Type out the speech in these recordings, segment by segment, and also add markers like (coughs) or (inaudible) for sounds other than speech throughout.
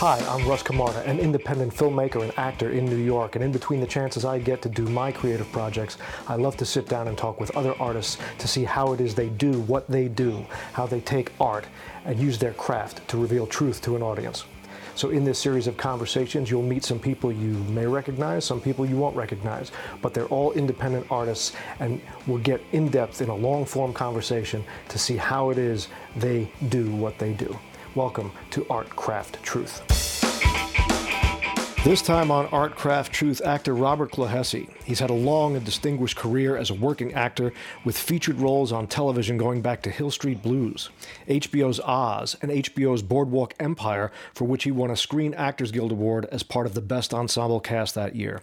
Hi, I'm Russ Camarda, an independent filmmaker and actor in New York. And in between the chances I get to do my creative projects, I love to sit down and talk with other artists to see how it is they do what they do, how they take art and use their craft to reveal truth to an audience. So, in this series of conversations, you'll meet some people you may recognize, some people you won't recognize, but they're all independent artists, and we'll get in depth in a long form conversation to see how it is they do what they do. Welcome to Art Craft Truth. This time on Art Craft Truth, actor Robert Clohessy. He's had a long and distinguished career as a working actor with featured roles on television going back to Hill Street Blues, HBO's Oz, and HBO's Boardwalk Empire, for which he won a Screen Actors Guild Award as part of the Best Ensemble cast that year.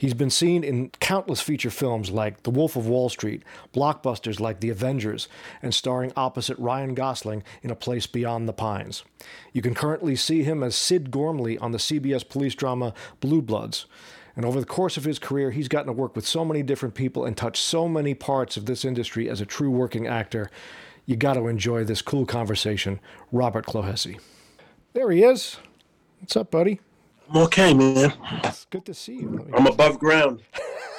He's been seen in countless feature films like The Wolf of Wall Street, blockbusters like The Avengers, and starring opposite Ryan Gosling in A Place Beyond the Pines. You can currently see him as Sid Gormley on the CBS police drama Blue Bloods. And over the course of his career, he's gotten to work with so many different people and touch so many parts of this industry as a true working actor. You got to enjoy this cool conversation. Robert Clohessy. There he is. What's up, buddy? I'm okay, man. It's good to see you. I'm above ground.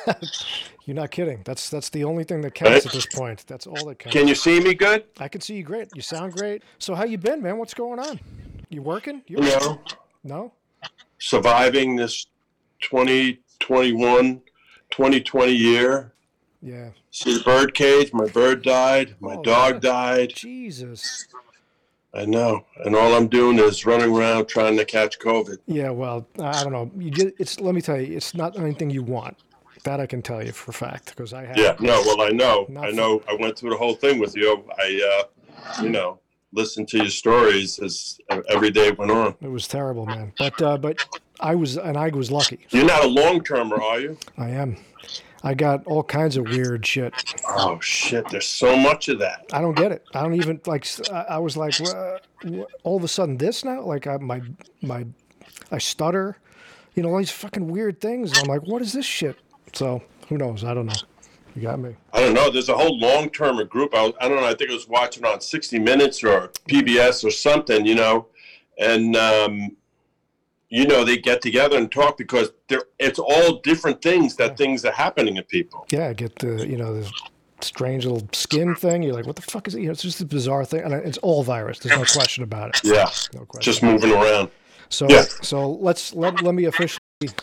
(laughs) You're not kidding. That's that's the only thing that counts at this point. That's all that counts. Can you see me good? I can see you great. You sound great. So how you been, man? What's going on? You working? You No. No? Surviving this 2021, 2020 year. Yeah. See the bird cage? My bird died. My Oh, dog yeah. died. Jesus. I know. And all I'm doing is running around trying to catch COVID. Yeah, well, I don't know. You just, it's let me tell you, it's not anything you want. That I can tell you for a fact because I have. Yeah, no, well, I know. I know. I went through the whole thing with you. I, uh, you know, listened to your stories as every day went on. It was terrible, man. But uh, but I was and I was lucky. You're not a long termer, are you? I am. I got all kinds of weird shit. Oh, shit. There's so much of that. I don't get it. I don't even like. I I was like, "Wha- wha- all of a sudden this now, like I, my my, I stutter, you know, all these fucking weird things. And I'm like, what is this shit? So who knows? I don't know. You got me. I don't know. There's a whole long term group. I, I don't know. I think I was watching on 60 Minutes or PBS or something, you know, and um, you know they get together and talk because they're it's all different things that things are happening to people. Yeah, I get the you know this strange little skin thing. You're like, what the fuck is it? You know, it's just a bizarre thing, and it's all virus. There's no question about it. Yeah, No question. just moving around. So Yeah. so let's let, let me officially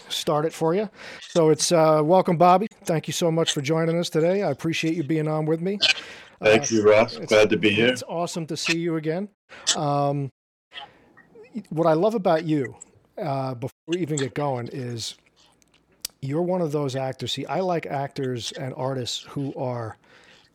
start it for you. So it's uh, welcome, Bobby. Thank you so much for joining us today. I appreciate you being on with me. Thank you, Ross. Glad to be here. It's awesome to see you again. Um, what I love about you, uh, before we even get going, is you're one of those actors. See, I like actors and artists who are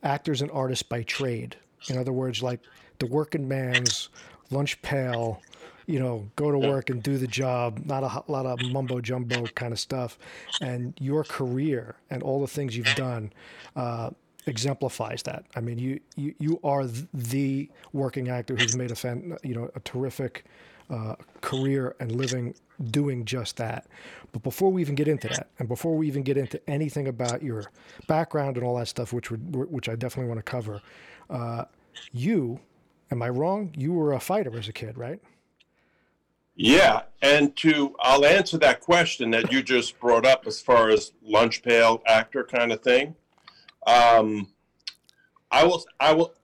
actors and artists by trade. In other words, like the working man's lunch pail, you know, go to work and do the job, not a lot of mumbo jumbo kind of stuff. And your career and all the things you've done uh, exemplifies that. I mean, you, you, you are the working actor who's made a fan, you know, a terrific uh, career and living doing just that. But before we even get into that, and before we even get into anything about your background and all that stuff, which which I definitely want to cover, uh, you, am I wrong? You were a fighter as a kid, right? Yeah, and to I'll answer that question that you just brought up as far as lunch pail actor kind of thing. Um, I will. I will.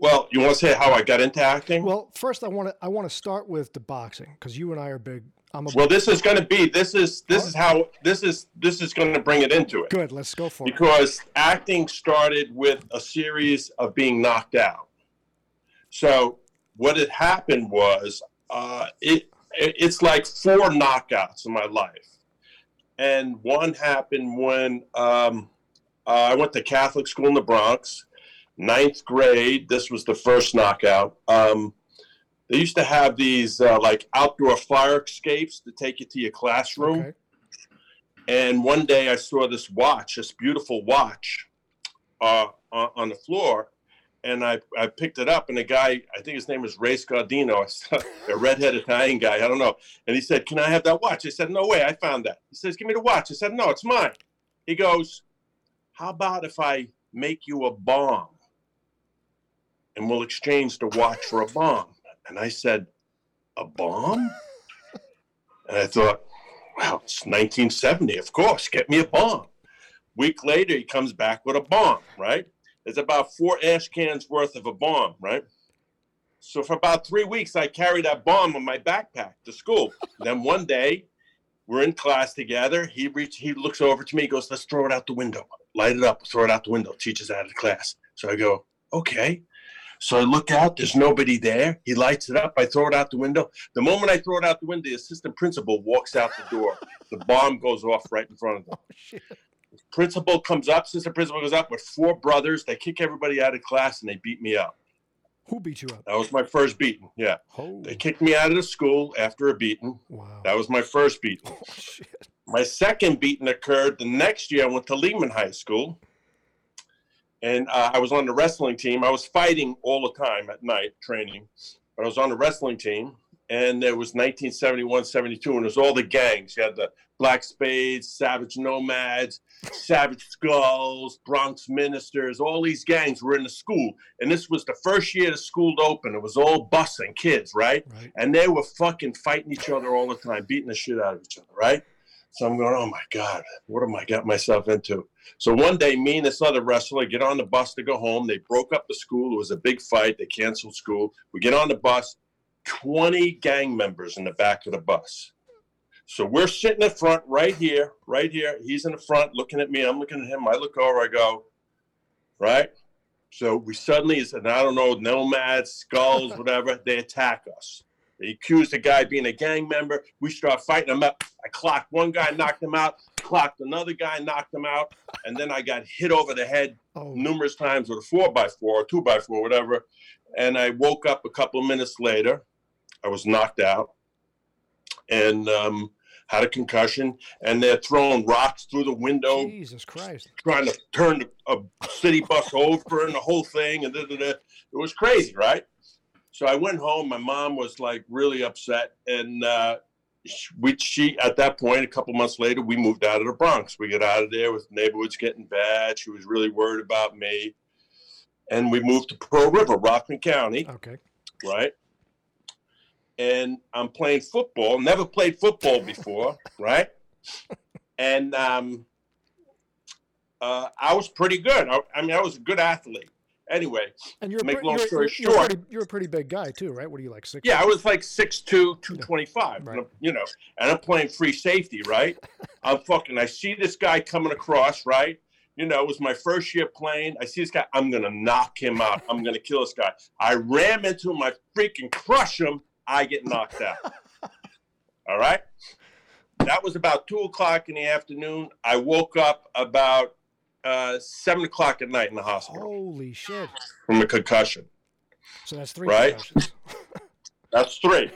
Well, you want to say how I got into acting? Well, Well, first I want to I want to start with the boxing because you and I are big. I'm a this is going to be. This is this is how this is this is going to bring it into it good. Let's go for it. because acting started with a series of being knocked out. So what had happened was uh, it, it it's like four knockouts in my life, and one happened when um, uh, I went to Catholic school in the Bronx, ninth grade. This was the first knockout. Um, they used to have these uh, like outdoor fire escapes to take you to your classroom. Okay. And one day I saw this watch, this beautiful watch, uh, on, the floor. And I, I picked it up, and the guy, I think his name was Ray Scardino, (laughs) a redhead Italian guy, I don't know. And he said, Can I have that watch? I said, No way, I found that. He says, Give me the watch. I said, No, it's mine. He goes, How about if I make you a bomb and we'll exchange the watch for a bomb? And I said, A bomb? And I thought, wow, it's 1970. Of course, get me a bomb. Week later, he comes back with a bomb, right? It's about four ash cans worth of a bomb, right? So for about three weeks, I carried that bomb on my backpack to school. then one day, we're in class together. He reach, he looks over to me, he goes, "Let's throw it out the window. Light it up, throw it out the window." Teacher's out of the class. So I go, "Okay." So I look out, there's nobody there. He lights it up. I throw it out the window. The moment I throw it out the window, the assistant principal walks out the door. The bomb goes off right in front of them. Oh. Principal comes up, assistant principal goes up with four brothers. They kick everybody out of class and they beat me up. Who beat you up? That was my first beating. Yeah. Oh, They kicked me out of the school after a beating. wow. That was my first beating. Oh, shit. My second beating occurred the next year. I went to Lehman High School, and uh, I was on the wrestling team. I was fighting all the time at night training, but I was on the wrestling team. And it was 1971, 72, and it was all the gangs. You had the Black Spades, Savage Nomads, Savage Skulls, Bronx Ministers. All these gangs were in the school, and this was the first year the school opened. It was all busing kids, right? Right. and they were fucking fighting each other all the time, beating the shit out of each other, right? So I'm going, oh my God, what am I got myself into? So one day, me and this other wrestler get on the bus to go home. They broke up the school. It was a big fight. They canceled school. We get on the bus, 20 gang members in the back of the bus. So we're sitting in front right here, right here. He's in the front looking at me. I'm looking at him. I look over, I go, right? So we suddenly, and I don't know, nomads, skulls, whatever, they attack us. They accuse the guy being a gang member. We start fighting him up. I clocked one guy, knocked him out, clocked another guy, knocked him out, and then I got hit over the head Oh, numerous times with a four by four or two by four, whatever. And I woke up a couple of minutes later. I was knocked out and um, had a concussion. And they're throwing rocks through the window, Jesus Christ. trying to turn a city bus over and the whole thing. And da, da, da. it was crazy, right? So I went home. My mom was like really upset. And uh, we, she, at that point, a couple months later, we moved out of the Bronx. We got out of there with neighborhoods getting bad. She was really worried about me. And we moved to Pearl River, Rockland County, Okay. right? And I'm playing football. Never played football before, (laughs) right? And um, uh, I was pretty good. I, I mean, I was a good athlete. Anyway, And you're, a Make pre- long you're, story you're, short- pretty, you're a pretty big guy too, right? What are you like six? yeah, I was like 6'2", 225, Right. you know, and I'm playing free safety, right? (laughs) I'm fucking, I see this guy coming across, right? You know, it was my first year playing. I see this guy, I'm going to knock him out. I'm going to kill this guy. I ram into him, I freaking crush him. I get knocked out. All right? That was about 2 o'clock in the afternoon. I woke up about uh, 7 o'clock at night in the hospital Holy shit. from a concussion. So that's three Right. (laughs) That's three.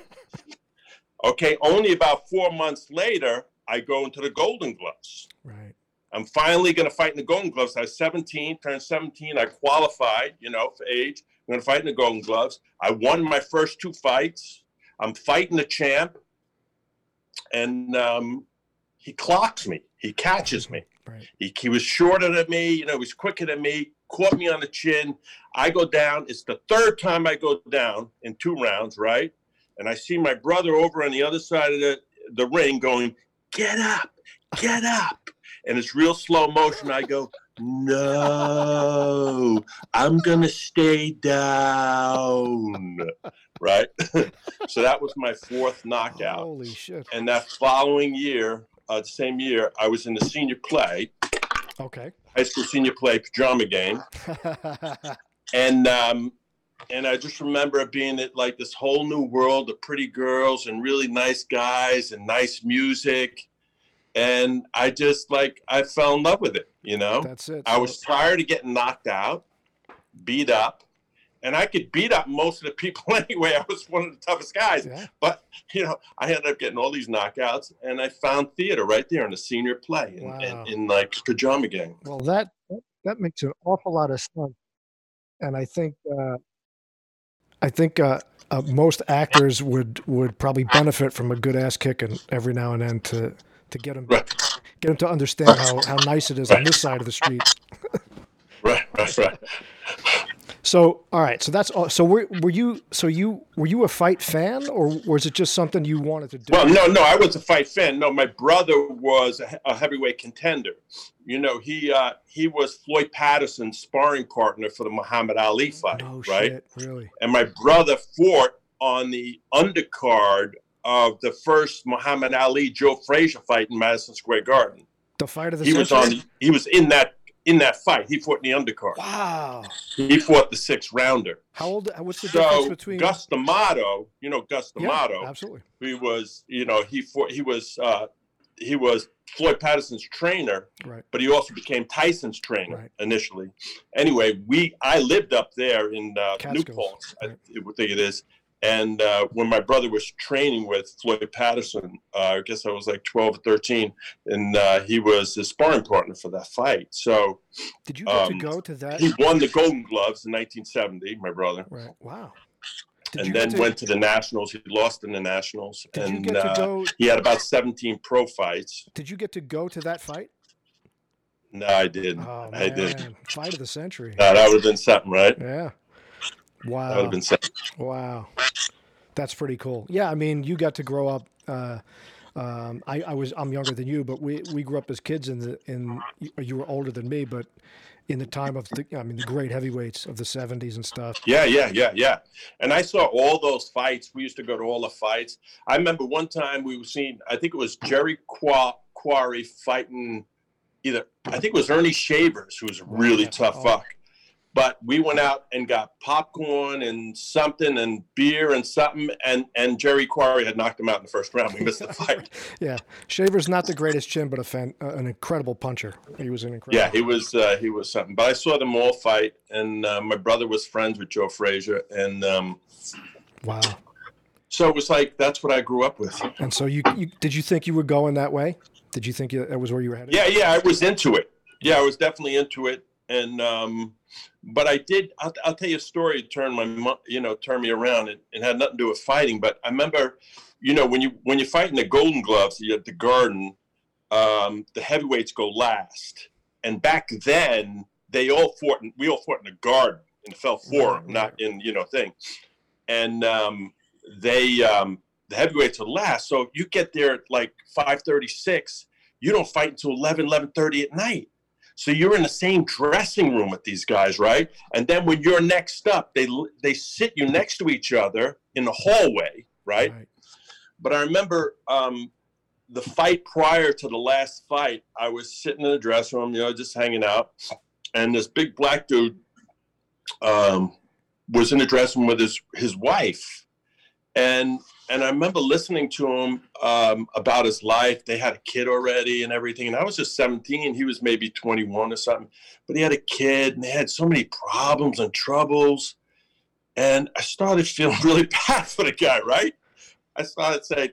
Okay, only about four months later, I go into the Golden Gloves. Right. I'm finally going to fight in the Golden Gloves. I was 17, turned 17. I qualified, you know, for age. I'm going to fight in the Golden Gloves. I won my first two fights. I'm fighting the champ, and um, he clocks me. He catches me. Right. He, he was shorter than me, you know, he was quicker than me, caught me on the chin. I go down. It's the third time I go down in two rounds, right? And I see my brother over on the other side of the, the ring going, Get up, get up. And it's real slow motion. I go, No, I'm going to stay down, right? (laughs) so that was my fourth knockout. Holy shit. And that following year, uh, the same year, I was in the senior play, Okay. high school senior play pajama game, (laughs) and um, and I just remember it being it like this whole new world of pretty girls and really nice guys and nice music, and I just like I fell in love with it. You know, that's it. I was tired of getting knocked out, beat up. And I could beat up most of the people (laughs) anyway. I was one of the toughest guys. Yeah. But you know, I ended up getting all these knockouts, and I found theater right there in a senior play, in, Wow. in, in like pajama gang. Well, that that makes an awful lot of sense, and I think uh, I think uh, uh, most actors would would probably benefit from a good ass kicking every now and then to to get them Right, get them to understand how, how nice it is on this side of the street. right, right, right. So all right. So that's all. So were, were you? So you were you a fight fan, or was it just something you wanted to do? Well, no, no, I was a fight fan. No, my brother was a, a heavyweight contender. You know, he uh, he was Floyd Patterson's sparring partner for the Muhammad Ali fight, no right? shit, really? And my brother fought on the undercard of the first Muhammad Ali Joe Frazier fight in Madison Square Garden. The fight of the He was century? on. He was in that in that fight. He fought in the undercard. Wow. He fought the sixth rounder. How old? What's the difference between? Cus D'Amato, you know Cus yeah, absolutely. he was, you know, he fought, he was uh, he was Floyd Patterson's trainer, Right. but he also became Tyson's trainer Right. initially. Anyway, we I lived up there in uh, New Paltz, I right. think it is. And uh, when my brother was training with Floyd Patterson, uh, I guess I was like 12 or 13, and uh, he was his sparring partner for that fight. So Did you get to um, go to that? he won the Golden Gloves in 1970, my brother, Right. Wow. Did and then to, went to the Nationals. He lost in the Nationals, Did you and get to uh, go? he had about 17 pro fights. Did you get to go to that fight? No, I didn't. Oh I man, did. fight of the century. No, that would have been something, right? Yeah. That would Wow. have been something. Wow. That's pretty cool. Yeah, I mean, you got to grow up. Uh, um, I, I was I'm younger than you, but we, we grew up as kids in the in you were older than me, but in the time of the I mean the great heavyweights of the 70s and stuff. Yeah, yeah, yeah, yeah. And I saw all those fights. We used to go to all the fights. I remember one time we were seeing, I think it was Jerry Qua- Quarry fighting either, I think it was Ernie Shavers, who was a really Yeah. tough Oh. fuck. But we went out and got popcorn and something and beer and something, and, and Jerry Quarry had knocked him out in the first round. We missed the fight. (laughs) Yeah, Shaver's not the greatest chin, but a fan, uh, an incredible puncher. He was an incredible. Yeah, he was uh, he was something. But I saw them all fight, and uh, my brother was friends with Joe Frazier, and um, Wow. so it was like that's what I grew up with. And so you, you did you think you were going that way? Did you think you, that was where you were headed? Yeah, yeah, I was into it. Yeah, I was definitely into it, and um, but I did. I'll, I'll tell you a story. to Turn my, you know, turn me around. It, it had nothing to do with fighting, but I remember, you know, when you when you fight in the Golden Gloves you at the Garden, um, the heavyweights go last, and back then they all fought. In, we all fought in the Garden in the Felt Forum, Right, not in you know thing, and um, they um, the heavyweights are last. So you get there at like five thirty six. You don't fight until 11, 11.30 at night. So you're in the same dressing room with these guys, right? And then when you're next up, they they sit you next to each other in the hallway, right? But I remember um, the fight prior to the last fight. I was sitting in the dressing room, you know, just hanging out, and this big black dude um, was in the dressing room with his his wife, and and I remember listening to him um, about his life. They had a kid already and everything, and I was just 17. He was maybe 21 or something, but he had a kid, and they had so many problems and troubles. And I started feeling (laughs) really bad for the guy, right? I started saying,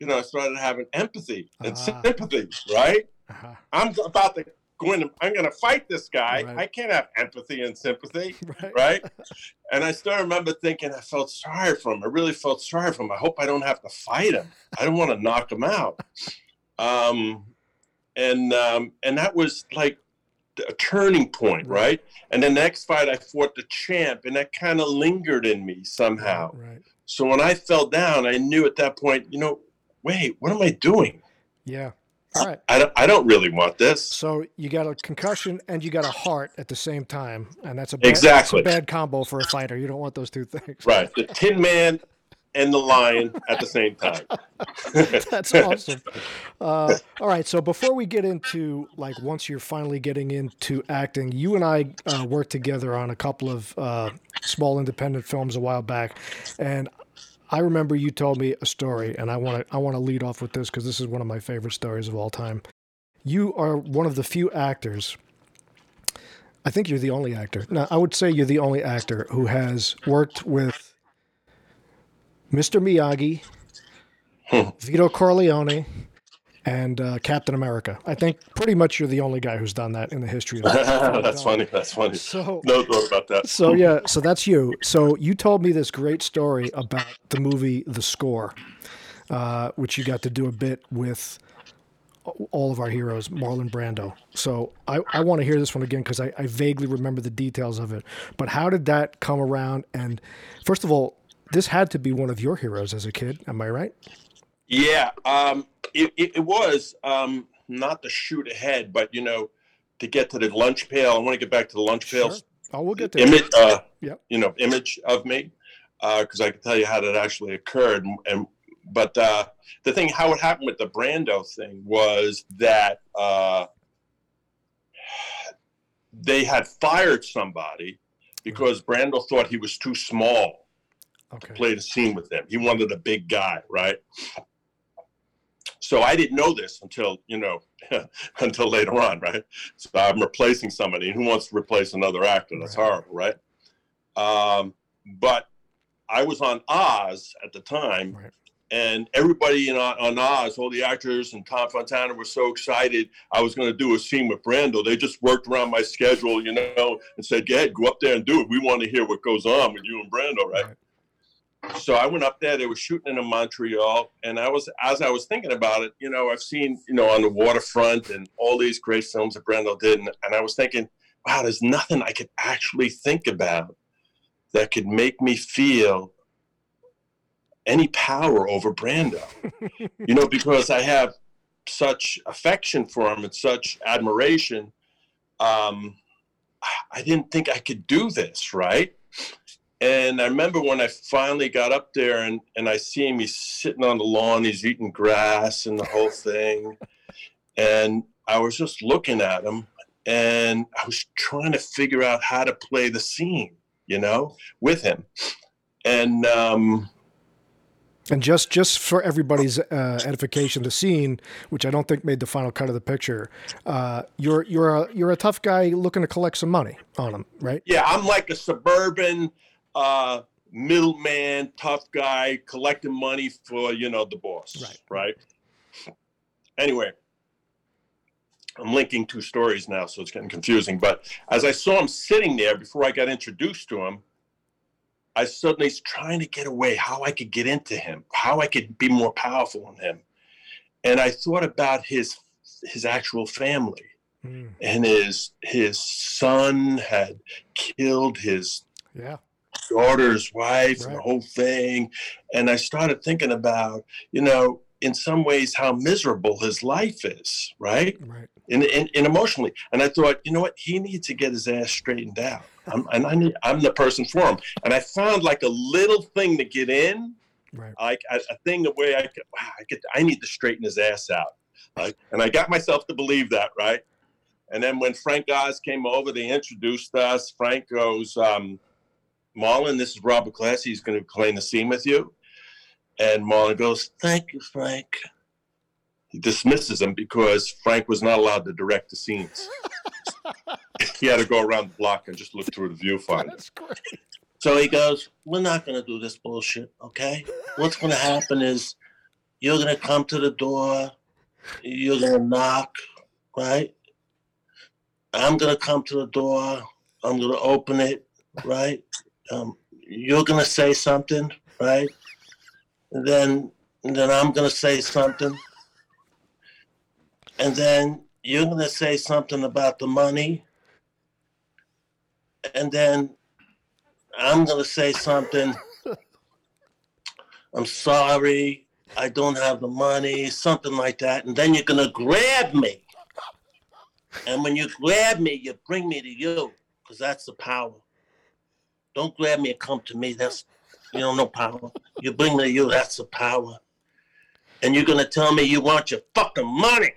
you know, I started having empathy and Ah. sympathy, right? Uh-huh. I'm about to go in, I'm going to fight this guy. Right. I can't have empathy and sympathy (laughs) Right. right? (laughs) and I still remember thinking I felt sorry for him. I really felt sorry for him. I hope I don't have to fight him. I don't want to knock him out. Um, and um, and that was like a turning point, Right. right? And the next fight, I fought the champ, and that kind of lingered in me somehow. Right. So when I fell down, I knew at that point, you know, wait, what am I doing? Yeah. All right. I don't, I don't really want this. So you got a concussion and you got a heart at the same time, and that's a bad, Exactly. a bad combo for a fighter. You don't want those two things. Right, the Tin Man and the Lion at the same time. (laughs) That's awesome. Uh, all right. So before we get into like once you're finally getting into acting, you and I uh, worked together on a couple of uh, small independent films a while back, and I remember you told me a story, and I want to I want to lead off with this because this is one of my favorite stories of all time. You are one of the few actors. I think you're the only actor. No, I would say you're the only actor who has worked with Mr. Miyagi, hmm. Vito Corleone, and uh, Captain America. I think pretty much you're the only guy who's done that in the history of The (laughs) that's funny. That's funny. So, No thought about that. so yeah, so that's you. So you told me this great story about the movie The Score, uh, which you got to do a bit with all of our heroes, Marlon Brando. So I, I want to hear this one again because I, I vaguely remember the details of it. But how did that come around? And first of all, this had to be one of your heroes as a kid. Am I right? Yeah, um, it, it, it was um, not to shoot ahead, but you know, to get to the lunch pail. I want to get back to the lunch pail. Sure. Oh, we'll get to image, uh, Yep. you know, image of me, because I can tell you how that actually occurred. And, and but uh, the thing, how it happened with the Brando thing was that uh, they had fired somebody because Brando thought he was too small Okay. play the scene with them. He wanted a big guy, right? So I didn't know this until you know (laughs) until later on, right? So I'm replacing somebody. Who wants to replace another actor? That's Right. horrible, right? Um, but I was on Oz at the time, Right. and everybody in, on Oz, all the actors and Tom Fontana were so excited. I was going to do a scene with Brando. They just worked around my schedule, you know, and said, "Go ahead, go up there and do it. We want to hear what goes on with you and Brando, right?" Right. So I went up there. They were shooting in Montreal, and I was as I was thinking about it. You know, I've seen you know on the waterfront and all these great films that Brando did, and, and I was thinking, wow, there's nothing I could actually think about that could make me feel any power over Brando. you know, because I have such affection for him and such admiration. Um, I didn't think I could do this, right? And I remember when I finally got up there and, and I see him, he's sitting on the lawn, he's eating grass and the whole thing. And I was just looking at him and I was trying to figure out how to play the scene, you know, with him. And um, And just just for everybody's uh, edification, the scene, which I don't think made the final cut of the picture, uh, you're you're a you're a tough guy looking to collect some money on him, right? yeah, I'm like a suburban uh, middleman, tough guy collecting money for, you know, the boss. Right. Right. Anyway, I'm linking two stories now, so it's getting confusing. But as I saw him sitting there before I got introduced to him, I suddenly was trying to get away, how I could get into him, how I could be more powerful than him. And I thought about his his actual family Mm, and his his son had killed his yeah, daughter's wife and the whole thing. And i started thinking about you know in some ways how miserable his life is right? Right. and, and, and emotionally. And i thought you know what? He needs to get his ass straightened out. I'm, and I need, i'm the person for him. And i found like a little thing to get in Right. like a, a thing the way i could wow, i could i need to straighten his ass out. Like, and i got myself to believe that right? And then when frank oz came over they introduced us. Frank goes um, marlon this is robert glass he's going to play the scene with you and marlon goes thank you frank he dismisses him because frank was not allowed to direct the scenes (laughs) he had to go around the block and just look through the viewfinder That's great. so he goes, We're not going to do this bullshit, okay? What's going to happen is you're going to come to the door, you're going to knock, right? I'm going to come to the door, I'm going to open it, right? Um, you're going to say something, right? And then, and then I'm going to say something. And then you're going to say something about the money. And then I'm going to say something. I'm sorry. I don't have the money, something like that. And then you're going to grab me. And when you grab me, you bring me to you because that's the power. Don't grab me and come to me. That's, you know, no power. You bring me to you, that's the power. And you're to tell me you want your fucking money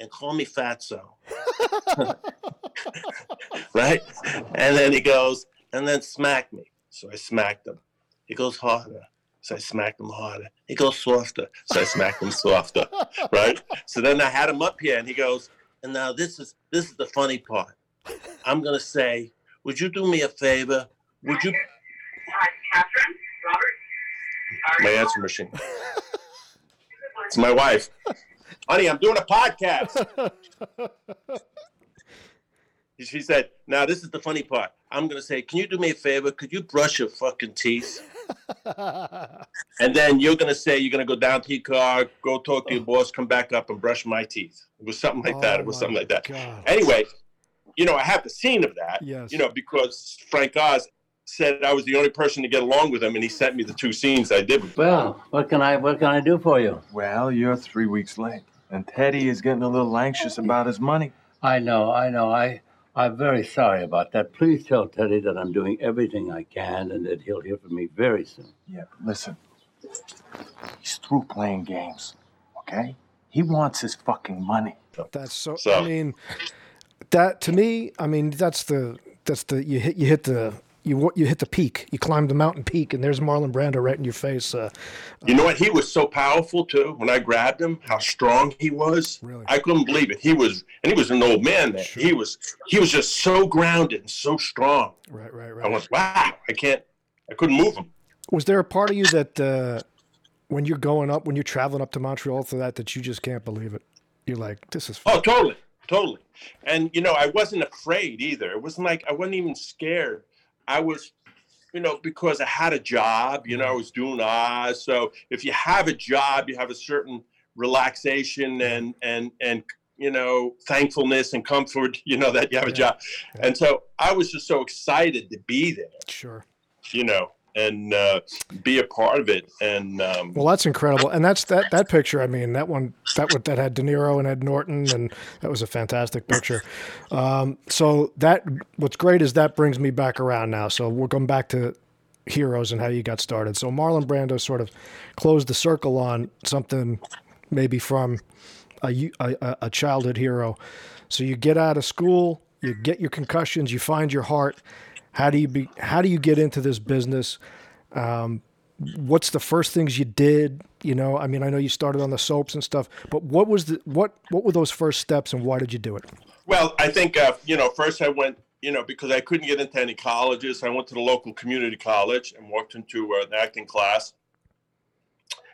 and call me fatso. (laughs) right? And then he goes, and then smack me. So I smacked him. He goes harder. So I smacked him harder. He goes softer. So I smacked him softer. Right? So then I had him up here and he goes, and now this is this is the funny part. I'm gonna say, would you do me a favor? Would you Hi, Catherine, Robert. my answer machine. (laughs) It's my wife. Honey, I'm doing a podcast. (laughs) She said, now this is the funny part. I'm gonna say, can you do me a favor? Could you brush your fucking teeth? (laughs) And then you're gonna say you're gonna go down to your car, go talk to your oh. boss, come back up and brush my teeth. It was something like that. Oh It was oh something like that. God. Anyway, you know, I have the scene of that. Yes. You know, because Frank Oz said I was the only person to get along with him, and he sent me the two scenes I did. Well, what can I what can I do for you? Well, you're three weeks late, and Teddy is getting a little anxious about his money. I know, I know. I I'm very sorry about that. Please tell Teddy that I'm doing everything I can and that he'll hear from me very soon. Yeah, but listen. He's through playing games, okay? He wants his fucking money. That's so, So- I mean, that to me, I mean, that's the that's the you hit you hit the you what you hit the peak. You climb the mountain peak, and there's Marlon Brando right in your face. Uh, You know what? He was so powerful too. When I grabbed him, how strong he was. Really? I couldn't believe it. He was, and he was an old man. Then Sure. he was, he was just so grounded and so strong. right, right, right. I went, wow! I can't, I couldn't move him. Was there a part of you that uh, when you're going up, when you're traveling up to Montreal for that, that you just can't believe it? You're like, this is. Oh, totally, totally. And you know, I wasn't afraid either. It wasn't like I wasn't even scared. I was, you know, because I had a job. You know, I was doing Oz. So if you have a job, you have a certain relaxation and and and you know thankfulness and comfort. (laughs) You know that you have a Yeah. job. Yeah. And so I was just so excited to be there. Sure. You know, and uh, be a part of it. And um, Well, that's incredible, and that's that that picture. I mean, that one that that had De Niro and Ed Norton, and that was a fantastic picture. Um, so that what's great is that brings me back around now. So we're going back to heroes and how you got started. So Marlon Brando sort of closed the circle on something maybe from a, a- a childhood hero. So you get out of school, you get your concussions, you find your heart. How do you be? How do you get into this business? what's the first things you did you know i mean i know you started on the soaps and stuff but what was the what what were those first steps and why did you do it Well, I think uh, you know. First, I went, you know, because I couldn't get into any colleges. I went to the local community college and walked into uh, an acting class,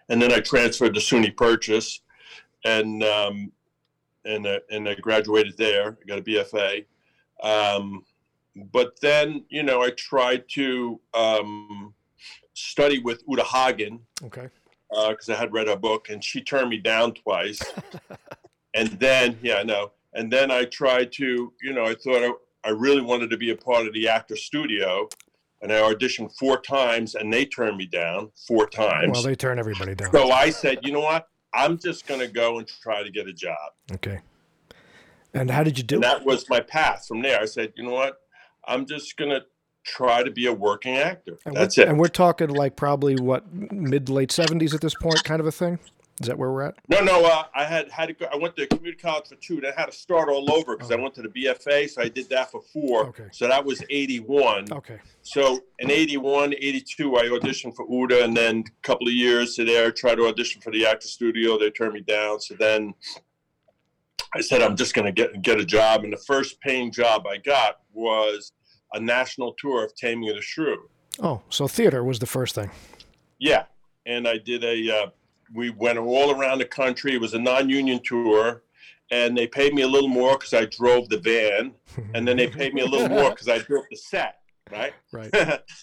and then I transferred to SUNY Purchase, and um, and uh, and I graduated there. I got a BFA, um, but then you know I tried to um, study with Uta Hagen okay because I had read her book, and she turned me down twice. (laughs) and then, yeah, I know. And then I tried to, you know, I thought I, I really wanted to be a part of the actor studio, and I auditioned four times, and they turned me down four times. well they turn everybody down so I said, you know what? I'm just going to go and try to get a job. okay and how did you do And that was my path from there. I said, you know what? I'm just going to try to be a working actor. and That's it. and we're talking like probably what mid late 70s at this point kind of a thing is that where we're at No, no. Uh, I had had to go. I went to community college for two. Then I had to start all over because I Oh. went to the BFA. So I did that for four. Okay. So that was eighty-one. okay So in 81, 82, I auditioned for Uta, and then a couple of years to there, tried to audition for the actor studio. They turned me down. So then I said, I'm just going to get get a job. And the first paying job I got was a national tour of Taming of the Shrew. oh so theater was the first thing Yeah, and I did a. Uh, we went all around the country. It was a non-union tour, and they paid me a little more because I drove the van, (laughs) and then they paid me a little more because I built the set. Right. right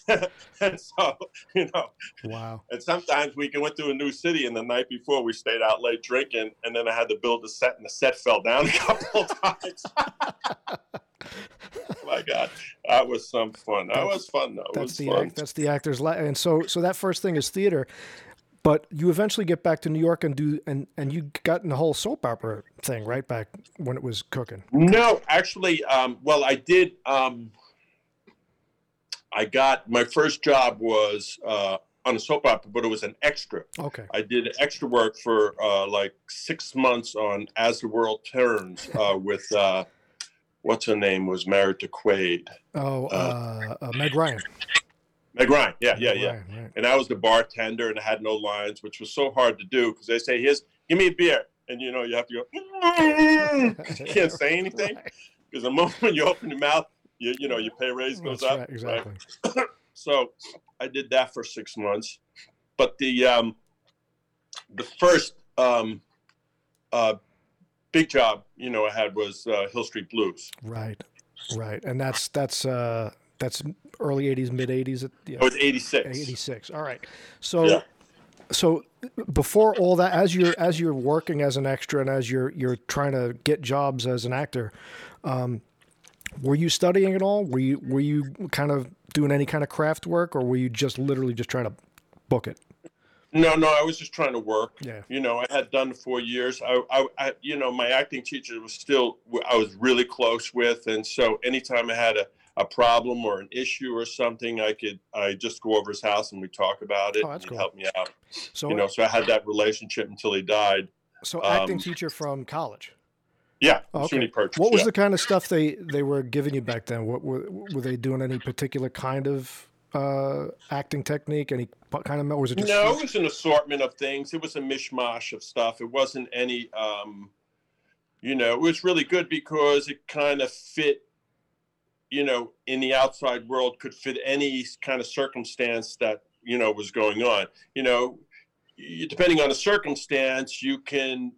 (laughs) and so you know, wow and sometimes we went to a new city, and the night before we stayed out late drinking, and then I had to build the set, and the set fell down a couple of times. (laughs) (laughs) My God, that was some fun. That That's- was fun though. That's was the fun. act, that's the actor's la- and so so that first thing is theater but you eventually get back to New York and do and and you got in the whole soap opera thing right back when it was cooking No, actually, um, well, I did. Um, I got my first job was uh, on a soap opera, but it was an extra. okay I did extra work for uh, like six months on As the World Turns uh, with uh, what's her name was married to Quaid, oh uh, uh, Meg Ryan Meg Ryan. Yeah, yeah, Meg yeah. Ryan, right. And I was the bartender, and I had no lines, which was so hard to do because they say, "Here's, give me a beer," and you know you have to go. (laughs) you can't say (laughs) anything. Right. because the moment you open your mouth, you you know your pay raise goes That's up. right, exactly (coughs) So I did that for six months, but the um, the first um, uh, big job you know I had was uh, Hill Street Blues. right right and that's that's uh That's early '80s, mid '80s. Yeah, I was 86. '86. All right. So, Yeah. so before all that, as you're as you're working as an extra and as you're you're trying to get jobs as an actor, um, were you studying at all? Were you were you kind of doing any kind of craft work, or were you just literally just trying to book it? No, no, I was just trying to work. Yeah. You know, I had done four years. I, I, I, you know, my acting teacher was still, I was really close with. And so anytime I had a, a problem or an issue or something, I could, I just go over his house and we talk about it. Oh, that's and cool. help me out. So, You know, so I had that relationship until he died. so acting um, teacher from college. Yeah. Oh, okay. Purchase. What was yeah. the kind of stuff they they were giving you back then? What were were they doing? Any particular kind of uh, acting technique? Any kind of or was it just No, it was an assortment of things. It was a mishmash of stuff. It wasn't any, um, you know, it was really good because it kind of fit, you know, in the outside world could fit any kind of circumstance that, you know, was going on. You know, depending on the circumstance, you can,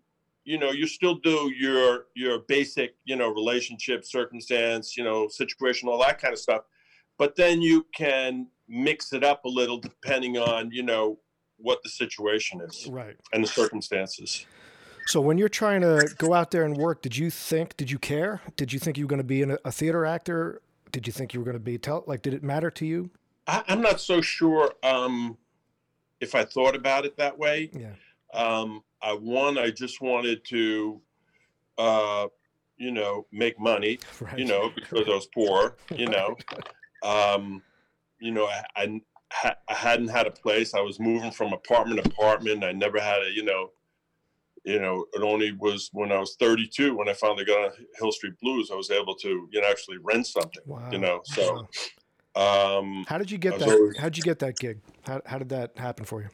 you know, you still do your your basic, you know, relationship circumstance, you know, situation, all that kind of stuff. But then you can mix it up a little depending on, you know, what the situation is right? and the circumstances. So when you're trying to go out there and work, did you think? Did you care? Did you think you were going to be a theater actor? Did you think you were going to be tell? Like, did it matter to you? I, I'm not so sure um, if I thought about it that way. Yeah. Um, I one, I just wanted to, uh, you know, make money. Right. You know, because I was poor. You (laughs) know, um, you know, I, I I hadn't had a place. I was moving from apartment to apartment. I never had a, you know, you know, it only was when I was 32 when I finally got on Hill Street Blues. I was able to, you know, actually rent something. Wow. You know, so um, How did you get that? always- How'd you get that gig? How, how did that happen for you?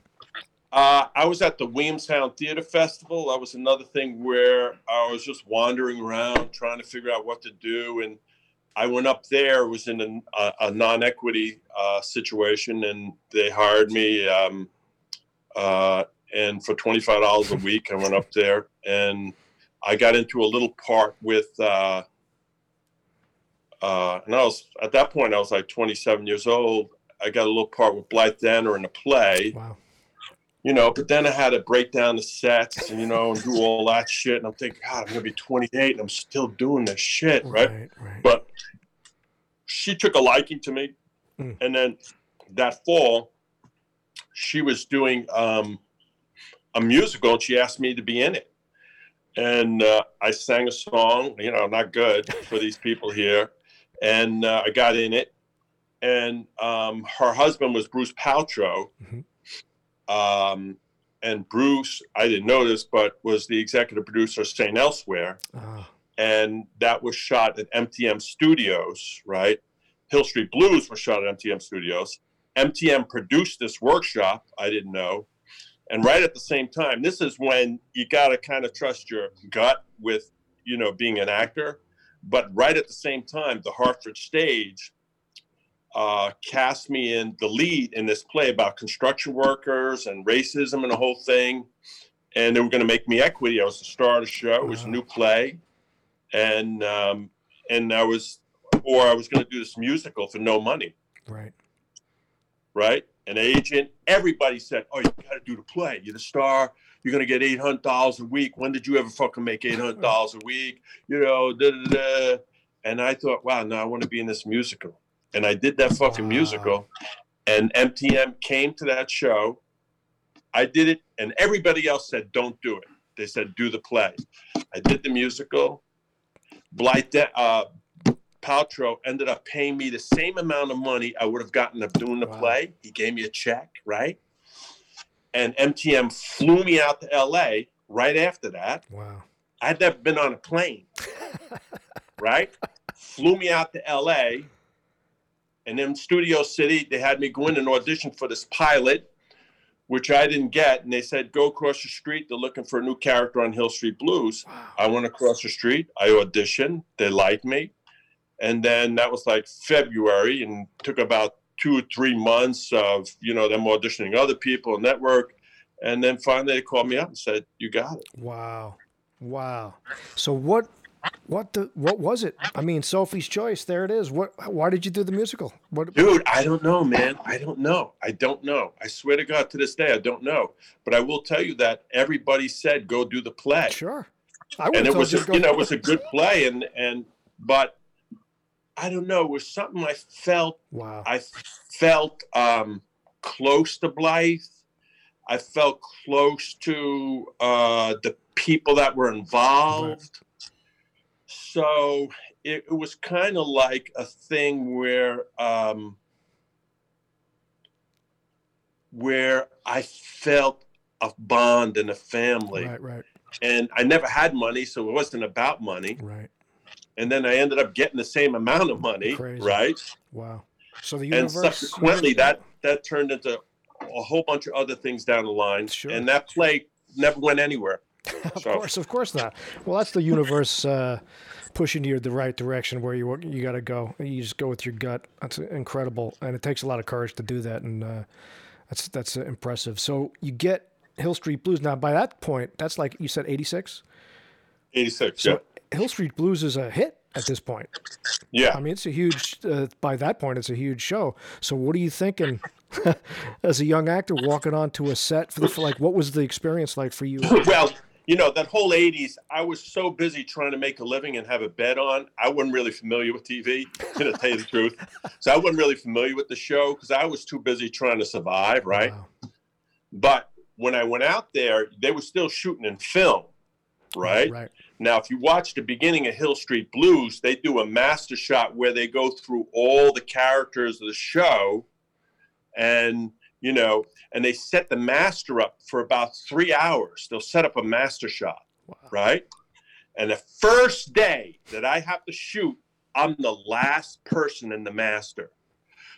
Uh, I was at the Williamstown Theater Festival. That was another thing where I was just wandering around trying to figure out what to do. And I went up there, was in a, a, a non equity uh, situation, and they hired me. Um, uh, and for $25 a week, I went up there and I got into a little part with. Uh, uh, and I was at that point, I was like 27 years old. I got a little part with Blythe Danner in a play Wow. you know, but then I had to break down the sets and, you know, and do all that shit. And I'm thinking, God, I'm going to be 28 and I'm still doing this shit, right? Right. Right. But she took a liking to me. Mm. And then that fall, she was doing um, a musical and she asked me to be in it. And uh, I sang a song, you know, not good for these people here. And uh, I got in it. And um, her husband was Bruce Paltrow. Mhm. Um, and Bruce, I didn't know this, but was the executive producer of St. Elsewhere Ah, and that was shot at MTM Studios, right? Hill Street Blues was shot at MTM Studios. MTM produced this workshop, I didn't know. And right at the same time, this is when you got to kind of trust your gut with, you know, being an actor. But right at the same time, the Hartford stage uh, cast me in the lead in this play about construction workers and racism and the whole thing. And they were going to make me equity. I was the star of the show. It was a new play and um, and I was, or I was going to do this musical for no money, right. right? An agent, everybody said, "Oh, you got to do the play. You're the star. You're going to get eight hundred dollars a week. When did you ever fucking make eight hundred dollars a week? You know." Da, da, da. And I thought, wow, now I want to be in this musical, and I did that fucking Wow. musical, and MTM came to that show. I did it, and everybody else said, "Don't do it." They said, "Do the play." I did the musical. Blythe, uh, Paltrow ended up paying me the same amount of money I would have gotten of doing the Wow. play. He gave me a check, right? And MTM flew me out to LA right after that. Wow. I'd never been on a plane, (laughs) right? Flew me out to LA. And then Studio City, they had me go in and audition for this pilot, which I didn't get. And they said, go across the street. They're looking for a new character on Hill Street Blues. Wow. I went across the street. I auditioned. They liked me. And then that was like February and took about two or three months of, you know, them auditioning other people, and network. And then finally they called me up and said, you got it. Wow. Wow. So what What the? What was it? I mean, Sophie's Choice. There it is. What? Why did you do the musical? What? Dude, I don't know, man. I don't know. I don't know. I swear to God, to this day, I don't know. But I will tell you that everybody said go do the play, Sure. I and it was, you a, you know, it was a good play, and and but I don't know. It was something I felt. Wow. I felt um, close to Blythe. I felt close to uh, the people that were involved. So it, it was kind of like a thing where um, where I felt a bond and a family, Right. Right. and I never had money, so it wasn't about money. Right. And then I ended up getting the same amount of money, Crazy. right? Wow. So the universe, and subsequently that that turned into a whole bunch of other things down the line Sure. and that play never went anywhere (laughs) of so- course, of course not. Well, that's the universe uh, pushing you the right direction where you you got to go. You just go with your gut. That's incredible, and it takes a lot of courage to do that, and uh, that's that's uh, impressive. So you get Hill Street Blues now. By that point, that's like you said, eighty six. 86 So Hill Street Blues is a hit at this point. yeah I mean, it's a huge. Uh, by that point, it's a huge show. So what are you thinking? (laughs) As a young actor walking onto a set for the for like, what was the experience like for you? well you know that whole 80s i was so busy trying to make a living and have a bed on i wasn't really familiar with tv to (laughs) tell you the truth so i wasn't really familiar with the show because i was too busy trying to survive right Wow. but when i went out there they were still shooting in film right Right. Now, if you watch the beginning of Hill Street Blues, they do a master shot where they go through all the characters of the show and, you know, and they set the master up for about three hours. They'll set up a master shot, Wow. right? And the first day that I have to shoot, I'm the last person in the master.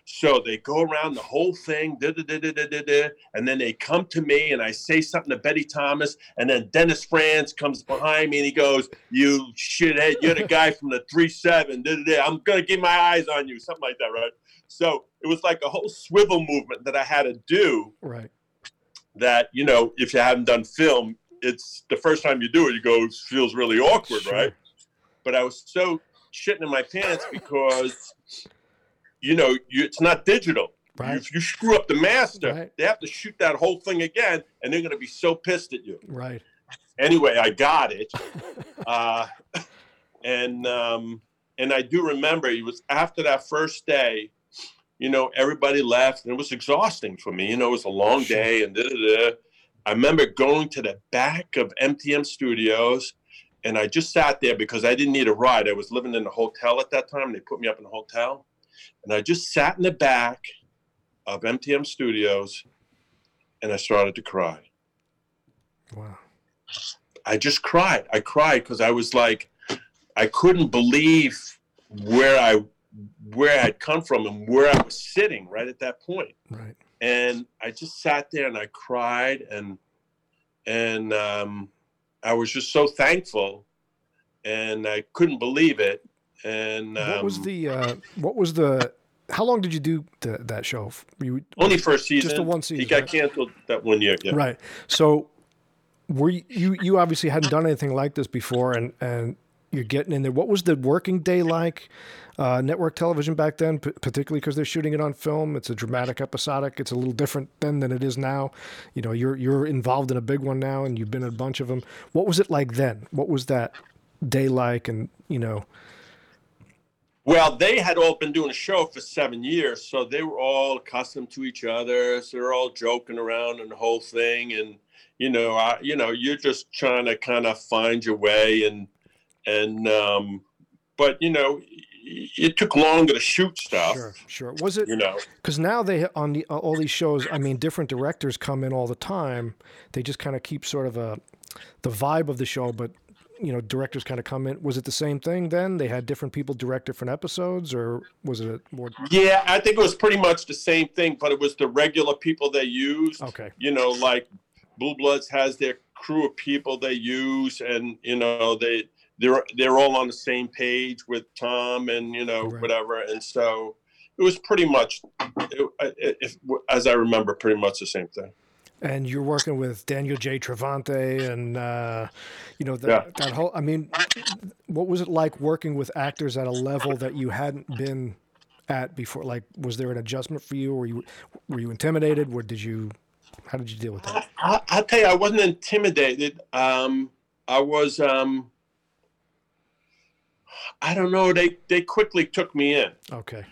So they go around the whole thing, da, da, da, da, da, da, da, and then they come to me and I say something to Betty Thomas, and then Dennis Franz comes behind me and he goes, You shithead, you're the guy from the 3 7. Da, da, da. I'm going to keep my eyes on you, something like that, right? So it was like a whole swivel movement that I had to do Right. that, you know, if you haven't done film, it's the first time you do it, you go, it feels really awkward, Sure. right? But I was so shitting in my pants because, you know, you, it's not digital. Right. If you screw up the master, Right. they have to shoot that whole thing again, and they're going to be so pissed at you. Right. Anyway, I got it, (laughs) uh, and um, and I do remember it was after that first day. You know, everybody left, and it was exhausting for me. You know, it was a long day, and da da da. I remember going to the back of MTM Studios, and I just sat there because I didn't need a ride. I was living in a hotel at that time. They put me up in a hotel, and I just sat in the back of MTM Studios, and I started to cry. Wow. I just cried. I cried because I was like, I couldn't believe where I where I'd come from and where I was sitting right at that point. Right. And I just sat there and I cried and and um, I was just so thankful, and I couldn't believe it. And um, what was the? Uh, what was the? How long did you do the, that show? You, only first season? Just the one season. He got right? canceled that one year. Yeah. Right. So, were you, you? You obviously hadn't done anything like this before, and and you're getting in there. What was the working day like? Uh, network television back then, p- particularly because they're shooting it on film. It's a dramatic episodic. It's a little different then than it is now. You know, you're you're involved in a big one now, and you've been in a bunch of them. What was it like then? What was that day like? And you know, Well, they had all been doing a show for seven years, so they were all accustomed to each other. So they're all joking around and the whole thing, and you know, I, you know, you're just trying to kind of find your way, and and um, but you know, it took longer to shoot stuff. sure, sure. Was it You know, because now they on the uh, all these shows i mean different directors come in all the time they just kind of keep sort of a the vibe of the show but you know directors kind of come in was it the same thing then they had different people direct different episodes or was it more yeah, I think it was pretty much the same thing, but it was the regular people they used. okay you know, like Blue Bloods has their crew of people they use, and you know they they're they're all on the same page with Tom and you know Right. whatever, and so it was pretty much, it, as I remember, pretty much the same thing. and you're working with Daniel J. Travanti and uh, you know that Yeah. that whole. I mean, what was it like working with actors at a level that you hadn't been at before? Like, was there an adjustment for you? Were you were you intimidated? Or did you? How did you deal with that? I, I'll tell you, I wasn't intimidated. Um, I was, um, I don't know. They they quickly took me in. Okay.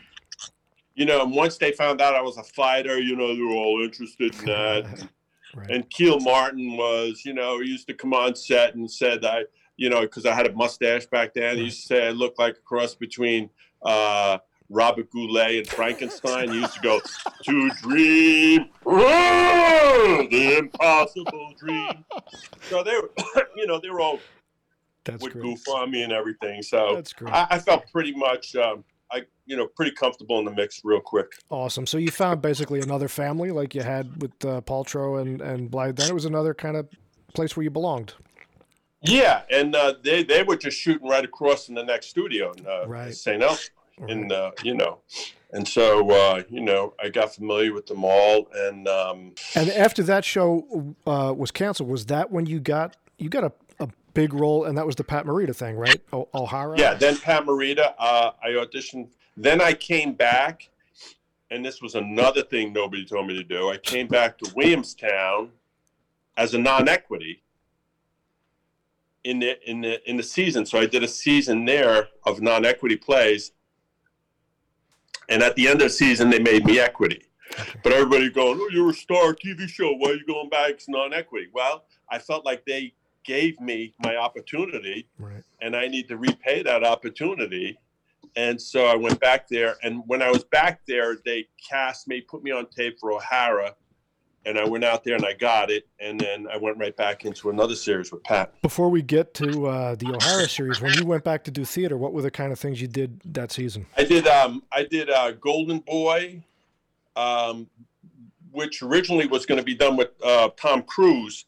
You know, once they found out I was a fighter, you know, they were all interested in that. (laughs) Right. and Kiel Martin was, you know, he used to come on set and said I, you know, because I had a mustache back then. He used to say I looked like a cross between uh, Robert Goulet and Frankenstein. He used to go to dream oh, the impossible dream. So they were, (coughs) you know, they were all That's would great. goof on me and everything. So That's great. I, I felt pretty much, um, I, you know, pretty comfortable in the mix real quick. Awesome. So you found basically another family like you had with uh, Paltrow and and Blythe. Then it was another kind of place where you belonged. Yeah, and uh, they they were just shooting right across in the next studio in uh, Right. St. Elmo, and uh, you know, and so uh, you know, I got familiar with them all, and um, And after that show uh, was canceled, was that when you got you got a big role, and that was the Pat Morita thing, right? O- O'Hara. yeah, then Pat Morita, uh, I auditioned. Then I came back, and this was another thing nobody told me to do. I came back to Williamstown as a non-equity in the in the in the season. So I did a season there of non-equity plays, and at the end of the season, they made me equity. But everybody going, "Oh, you're a star TV show. Why are you going back It's non-equity?" Well, I felt like they gave me my opportunity Right. and I need to repay that opportunity. And so I went back there. And when I was back there, they cast me, put me on tape for O'Hara. And I went out there and I got it. And then I went right back into another series with Pat. Before we get to uh, the O'Hara series, when you went back to do theater, what were the kind of things you did that season? I did um I did uh, Golden Boy, um, which originally was going to be done with uh, Tom Cruise,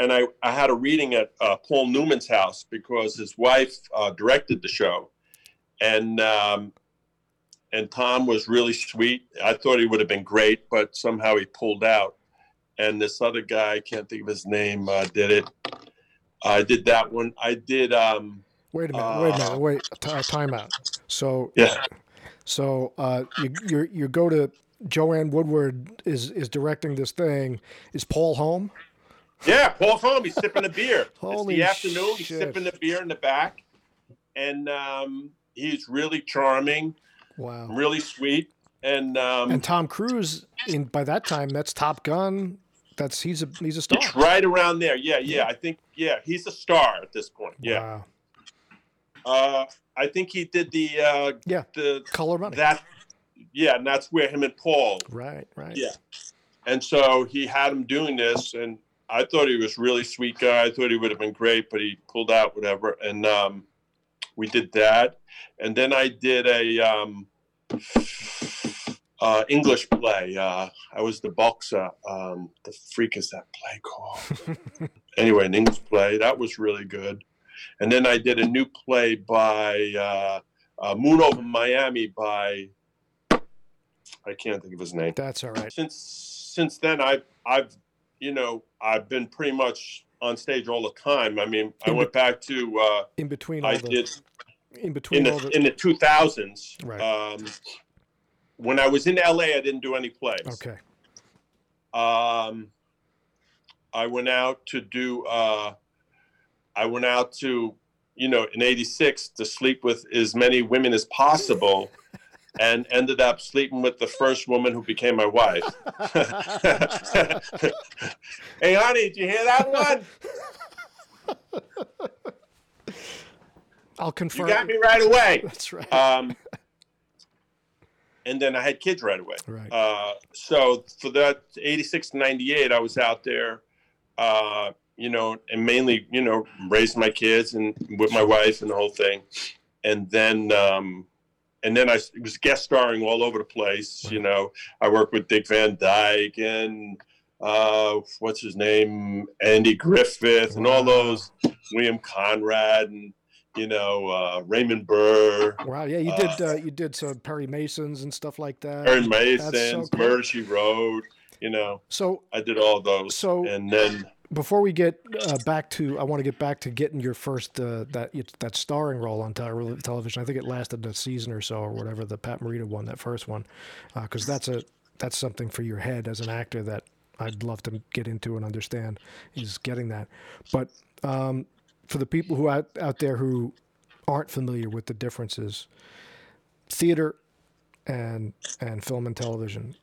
and I, I had a reading at uh, Paul Newman's house because his wife uh, directed the show, and um, and Tom was really sweet. I thought he would have been great, but somehow he pulled out. And this other guy, I can't think of his name, uh, did it. I did that one. I did. Um, Wait a minute. wait a minute. Wait. T- time out. So yeah. So uh, you you you go to Joanne Woodward is is directing this thing. Is Paul home? Yeah, Paul's home. He's sipping a beer. Holy it's the afternoon. He's sipping the beer in the back, and um, he's really charming, Wow. really sweet, and um, And Tom Cruise in by that time that's Top Gun. That's he's a he's a star. it's right around there. Yeah, yeah. I think yeah, he's a star at this point. Yeah. Wow. Uh, I think he did the uh, Yeah. the Color Money. that. Yeah, and that's where him and Paul. right. Right. Yeah. And so he had him doing this, and I thought he was really sweet guy. I thought he would have been great, but he pulled out, whatever. And um, we did that, and then I did a um, uh, English play. Uh, I was the boxer. Um, the freak is that play called? (laughs) anyway, an English play that was really good. And then I did a new play by uh, uh, Moon Over Miami by I can't think of his name That's all right. since since then I've I've you know I've been pretty much on stage all the time. I mean, I went back to uh, In between all I the did in in between all the the in the two thousands. Right. Um, when I was in LA, I didn't do any plays. okay. Um, I went out to do. Uh, I went out to you know in '86 to sleep with as many women as possible. (laughs) And ended up sleeping with the first woman who became my wife. (laughs) hey, honey, did you hear that one? I'll confirm. You got me right away. That's right. Um, and then I had kids right away. right. Uh, so for that 86 to 98, I was out there, uh, you know, and mainly, you know, raising my kids and with my wife and the whole thing. And then, um, and then I was guest starring all over the place. You know, I worked with Dick Van Dyke and uh, what's his name, Andy Griffith, and all those William Conrad and you know uh, Raymond Burr, wow. Yeah, you did. Uh, you did some Perry Masons and stuff like that. Perry That's so Mason's, cool. Murder She Wrote. You know, So I did all those. So- and then before we get uh, back to, I want to get back to getting your first uh, that that starring role on television. I think it lasted a season or so, or whatever. The Pat Morita one, that first one, because that's a that's something for your head as an actor that I'd love to get into and understand. Is getting that, but um, for the people who out out there who aren't familiar with the differences, theater and and film and television,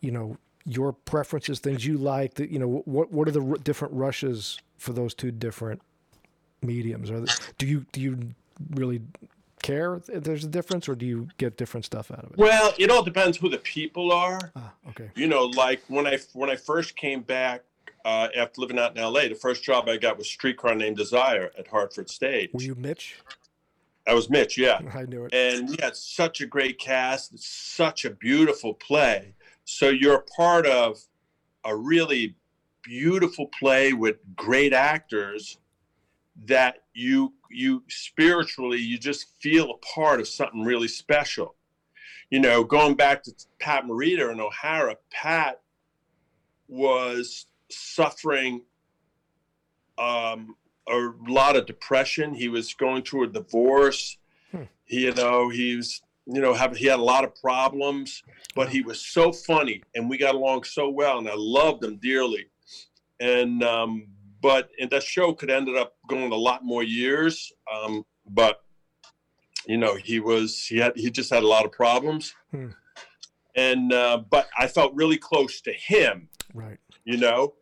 you know, your preferences, things you like. That you know, what what are the r- different rushes for those two different mediums? Are do you do you really care if there's a difference, or do you get different stuff out of it? well, it all depends who the people are. Ah, okay. You know, like when I when I first came back uh, after living out in L.A., the first job I got was Streetcar Named Desire at Hartford Stage. Were you Mitch? I was Mitch, yeah. (laughs) I knew it. and we had such a great cast it's such a beautiful play so you're part of a really beautiful play with great actors that you you spiritually you just feel a part of something really special. You know going back to pat morita and o'hara pat was suffering um, a lot of depression. He was going through a divorce. He, you know, he was, you know, have, he had a lot of problems, but he was so funny and we got along so well and I loved him dearly. And, um, but, and that show could ended up going a lot more years. Um, but, you know, he was, he had, he just had a lot of problems. Hmm. And, uh, but I felt really close to him, Right. you know?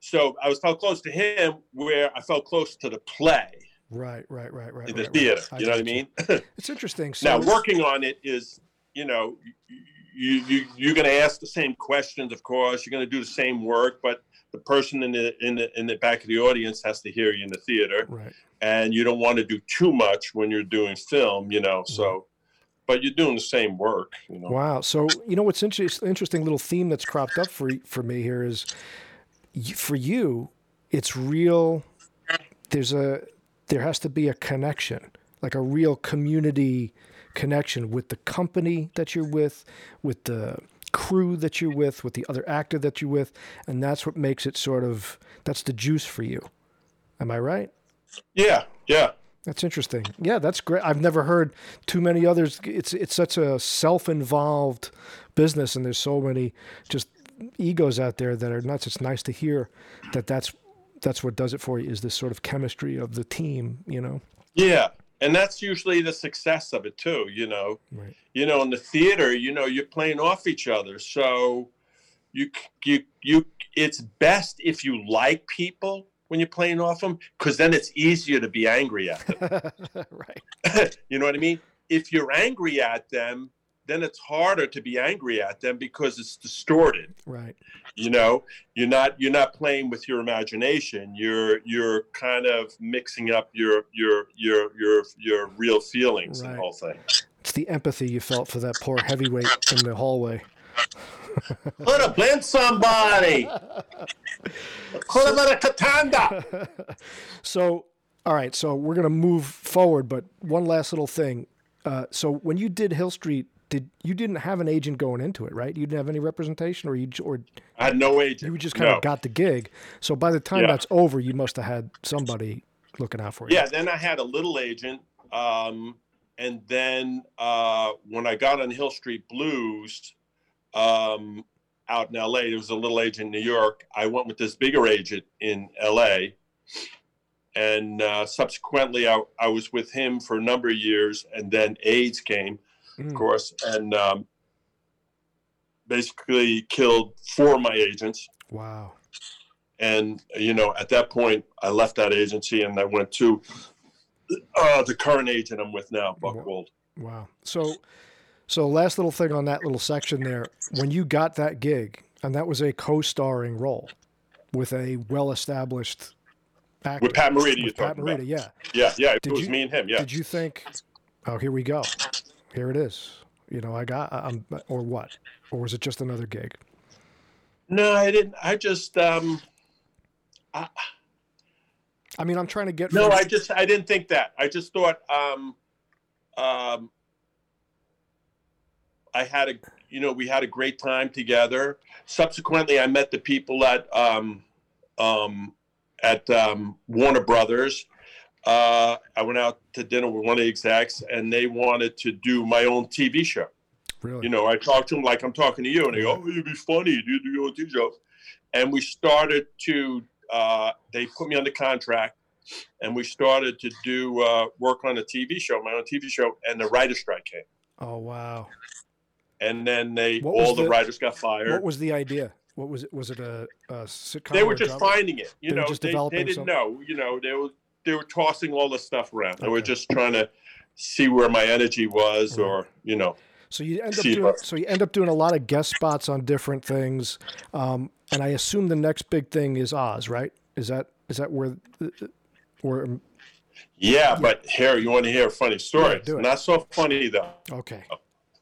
So I was felt close to him where I felt close to the play Right. Right. Right. Right. in the right, theater. right. You know what I mean? (laughs) It's interesting. So, now working on it is you know you, you you're going to ask the same questions of course you're going to do the same work but the person in the in the in the back of the audience has to hear you in the theater right. and you don't want to do too much when you're doing film you know so but you're doing the same work you know Wow. So you know what's inter- interesting little theme that's cropped up for for me here is for you, it's real. There's a there has to be a connection, like a real community connection with the company that you're with, with the crew that you're with, with the other actor that you're with, and that's what makes it sort of that's the juice for you. Am I right? yeah yeah That's interesting. Yeah, that's great. I've never heard too many others. It's it's such a self-involved business, and there's so many just egos out there that are nuts. It's nice to hear that that's that's what does it for you is this sort of chemistry of the team. You know. yeah and that's usually the success of it too you know Right. you know in the theater you know you're playing off each other so you you you it's best if you like people when you're playing off them because then it's easier to be angry at them (laughs) right. (laughs) you know what i mean if you're angry at them then it's harder to be angry at them because it's distorted Right. you know you're not you're not playing with your imagination you're you're kind of mixing up your your your your your real feelings and Right. the whole thing It's the empathy you felt for that poor heavyweight in the hallway. (laughs) Put a blend somebody. Put him at a katanda. (laughs) So, all right. So we're gonna move forward, but one last little thing. Uh, so when you did Hill Street, did you didn't have an agent going into it, right? You didn't have any representation, or you or I had no agent. you just kind no. of got the gig. So by the time Yeah. that's over, you must have had somebody looking out for you. Yeah, then I had a little agent. Um, and then uh, when I got on Hill Street Blues um, out in LA, there was a little agent in New York. I went with this bigger agent in LA. And uh, subsequently, I, I was with him for a number of years. And then AIDS came, of Mm. course, and um, basically killed four of my agents. Wow. and you know at that point i left that agency and i went to uh, the current agent i'm with now Buchwald Wow. So, so last little thing on that little section there. When you got that gig, and that was a co-starring role with a well-established actor. with pat morita With Pat talking Morita, yeah. yeah yeah it Did was you- me and him yeah Did you think, oh, here we go, here it is. You know, I got, I'm, or what, or was it just another gig? no i didn't i just um I, I mean, I'm trying to get. no from- i just i didn't think that i just thought um um I had a, you know, we had a great time together. Subsequently, I met the people at um, um, at um, Warner Brothers. Uh, I went out to dinner with one of the execs, and they wanted to do my own TV show. Really? You know, I talked to them like I'm talking to you, and they go, "Oh, you'd be funny. You do your own TV show." And we started to. Uh, they put me under contract, and we started to do uh, work on a TV show, my own TV show, and the writer strike came, oh wow. and then they all the, the- writers got fired. What was the idea? What was it? Was it a, a sitcom? they were just drama? finding it. You They know, they, they didn't something? know. You know, they were they were tossing all the stuff around. They were just trying to see where my energy was, Mhm. or you know, So you end up doing, so you end up doing a lot of guest spots on different things, um, and I assume the next big thing is Oz, right? Is that is that where where? yeah. But here, you want to hear a funny story? Yeah. Not so funny though. Okay,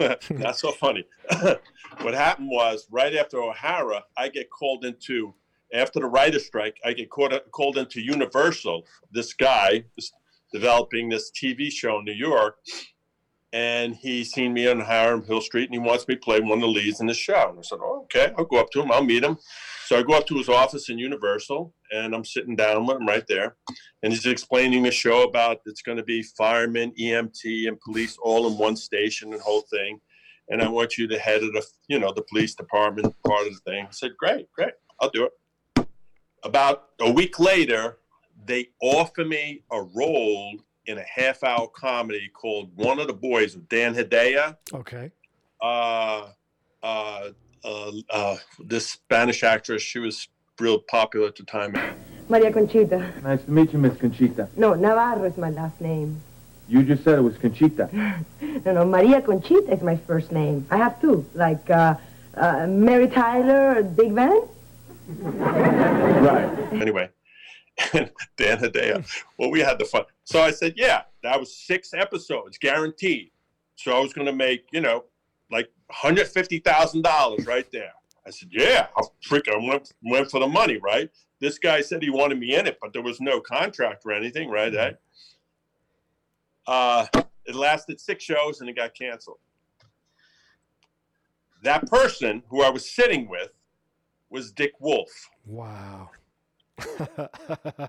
(laughs) Not so funny. (laughs) what happened was right after O'Hara, I get called into after the writer's strike. I get called called into Universal. This guy is developing this TV show in New York, and he's seen me on Hiram Hill Street, and he wants me to play one of the leads in the show. And I said, oh, "Okay, I'll go up to him. I'll meet him." So I go up to his office in Universal, and I'm sitting down with him right there, and he's explaining the show about it's going to be firemen, EMT, and police all in one station and whole thing. And I want you to head of the, you know, the police department part of the thing. I said, "Great, great, I'll do it." About a week later, they offer me a role in a half-hour comedy called One of the Boys with Dan Hedaya. okay, Uh, uh, uh, uh, this Spanish actress, she was real popular at the time. Maria Conchita. Nice to meet you, Miss Conchita. No, Navarro is my last name. You just said it was Conchita. (laughs) No, no, Maria Conchita is my first name. I have two, like uh, uh, Mary Tyler, Big Van. (laughs) right. anyway, (laughs) and Dan Hedaya. Well, we had the fun. So I said, yeah, that was six episodes, guaranteed. So I was going to make, you know, like $150,000 right there. I said, yeah, I'll freak. I went, went for the money, right? This guy said he wanted me in it, but there was no contract or anything, right? That, Uh, it lasted six shows and it got canceled. That person who I was sitting with was Dick Wolf. wow.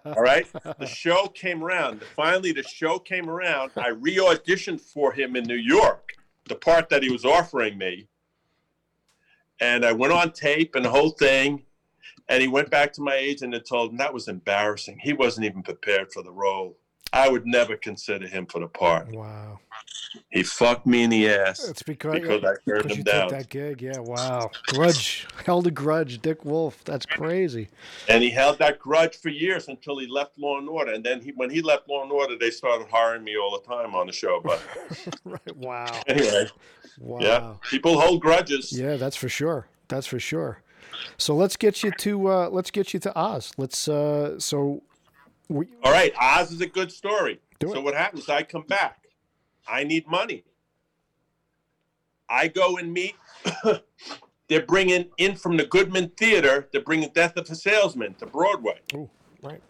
All right. (laughs) The show came around. Finally, the show came around. I re auditioned for him in New York, the part that he was offering me. And I went on tape and the whole thing. And he went back to my agent and told him that was embarrassing. He wasn't even prepared for the role. I would never consider him for the part. Wow. He fucked me in the ass That's because, because I turned him you down. took that gig. Yeah. Wow. Grudge held a grudge. Dick Wolf. That's crazy. And he held that grudge for years until he left Law and Order. And then he, when he left Law and Order, they started hiring me all the time on the show. But (laughs) right. Wow. anyway, Wow. yeah, people hold grudges. Yeah, that's for sure. That's for sure. So let's get you to uh, let's get you to Oz. Let's uh, so we, All right, Oz is a good story. So what happens? I come back. I need money. I go and meet. (coughs) they're bringing in from the Goodman Theater. They're bringing Death of a Salesman to Broadway. Ooh, right.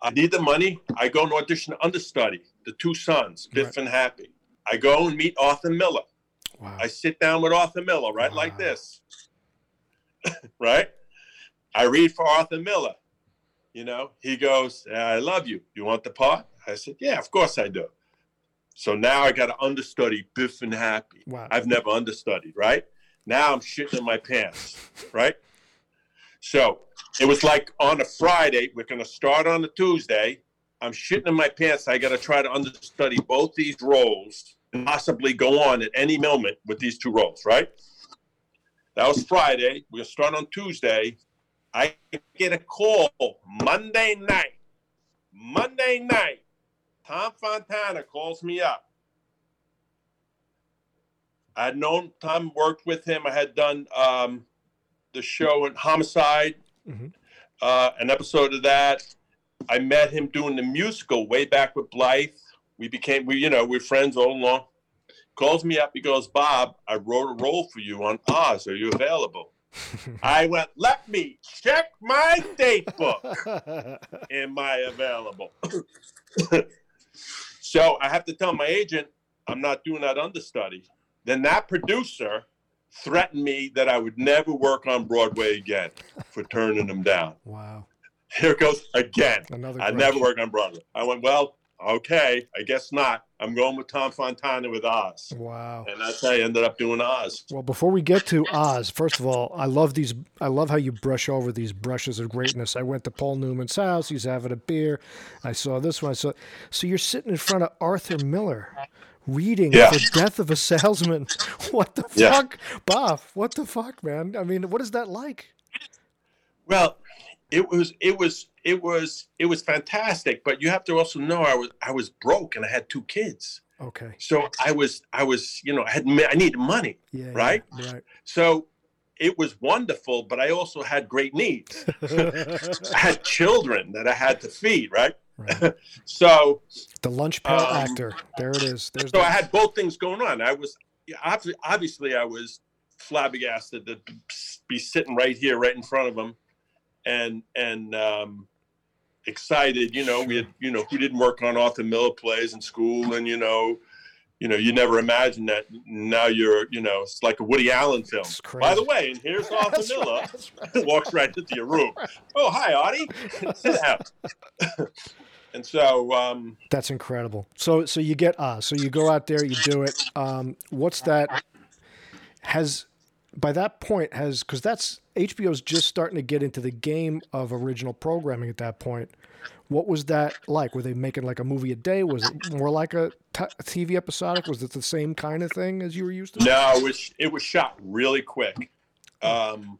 I need the money. I go and audition understudy, The Two Sons, Biff Right. and Happy. I go and meet Arthur Miller. Wow. I sit down with Arthur Miller, right like this. (laughs) right? I read for Arthur Miller. You know, he goes, I love you. You want the part? I said, Yeah, of course I do. So now I got to understudy Biff and Happy. Wow. I've never understudied, right? Now I'm shitting in my pants, right? So it was like on a Friday, we're going to start on a Tuesday. I'm shitting in my pants. I got to try to understudy both these roles and possibly go on at any moment with these two roles, right? That was Friday. We're going to start on Tuesday. I get a call Monday night. Monday night. Tom Fontana calls me up. I had known Tom, worked with him. I had done um, the show in Homicide, Mhm. uh, an episode of that. I met him doing the musical way back with Blythe. We became, we you know, we're friends all along. Calls me up. He goes, Bob, I wrote a role for you on Oz. Are you available? (laughs) I went, let me check my date book. (laughs) Am I available? (laughs) so I have to tell my agent I'm not doing that understudy. then that producer threatened me that I would never work on Broadway again for turning him down. Wow. Here it goes again. Another. I never work on Broadway. I went, well, okay, I guess not. I'm going with Tom Fontana with Oz. Wow. And that's how I ended up doing Oz. Well, before we get to Oz, first of all, I love these. I love how you brush over these brushes of greatness. I went to Paul Newman's house. He's having a beer. I saw this one. I saw. So you're sitting in front of Arthur Miller, reading Yeah. "The Death of a Salesman." (laughs) What the Yeah. fuck, Bob? What the fuck, man? I mean, what is that like? Well, it was it was it was it was fantastic, but you have to also know I was I was broke and I had two kids. Okay. So I was I was, you know, I had I needed money. Yeah. yeah, Right? Right. So it was wonderful, but I also had great needs. (laughs) I had children that I had to feed, right? Right. (laughs) So The lunch pail Um, actor. There it is. There's so I had both things going on. I was yeah, obvi- obviously I was flabbergasted to be sitting right here, right in front of him, and and um, excited. You know, we had you know who didn't work on Arthur Miller plays in school, and you know, you know, you never imagined that. Now you're you know, it's like a Woody Allen film. By the way, and here's (laughs) Arthur right, Miller. that's right. (laughs) walks right into your room. (laughs) Oh, hi, Artie. Sit down. and so, um, That's incredible. So so you get Oz. So you go out there, you do it. Um, what's that? Has by that point has because that's HBO's just starting to get into the game of original programming at that point. What was that like? Were they making like a movie a day? Was it more like a t- TV episodic? Was it the same kind of thing as you were used to? no, it was it was shot really quick. Um,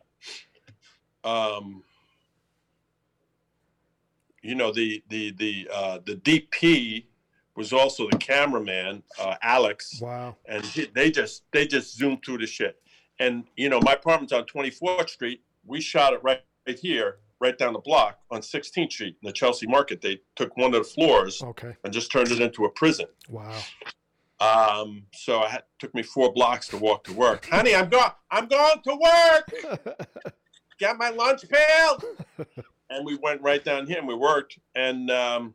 um, you know, the the the uh, the DP was also the cameraman, uh, Alex. Wow. and he, they just they just zoomed through the shit. And you know, my apartment's on 24th Street. We shot it right, right here, right down the block on 16th Street in the Chelsea Market. They took one of the floors Okay. and just turned it into a prison. Wow. Um, so I had, took me four blocks to walk to work. Honey, I'm going. I'm going to work. (laughs) Got my lunch pail. and we went right down here and we worked and um,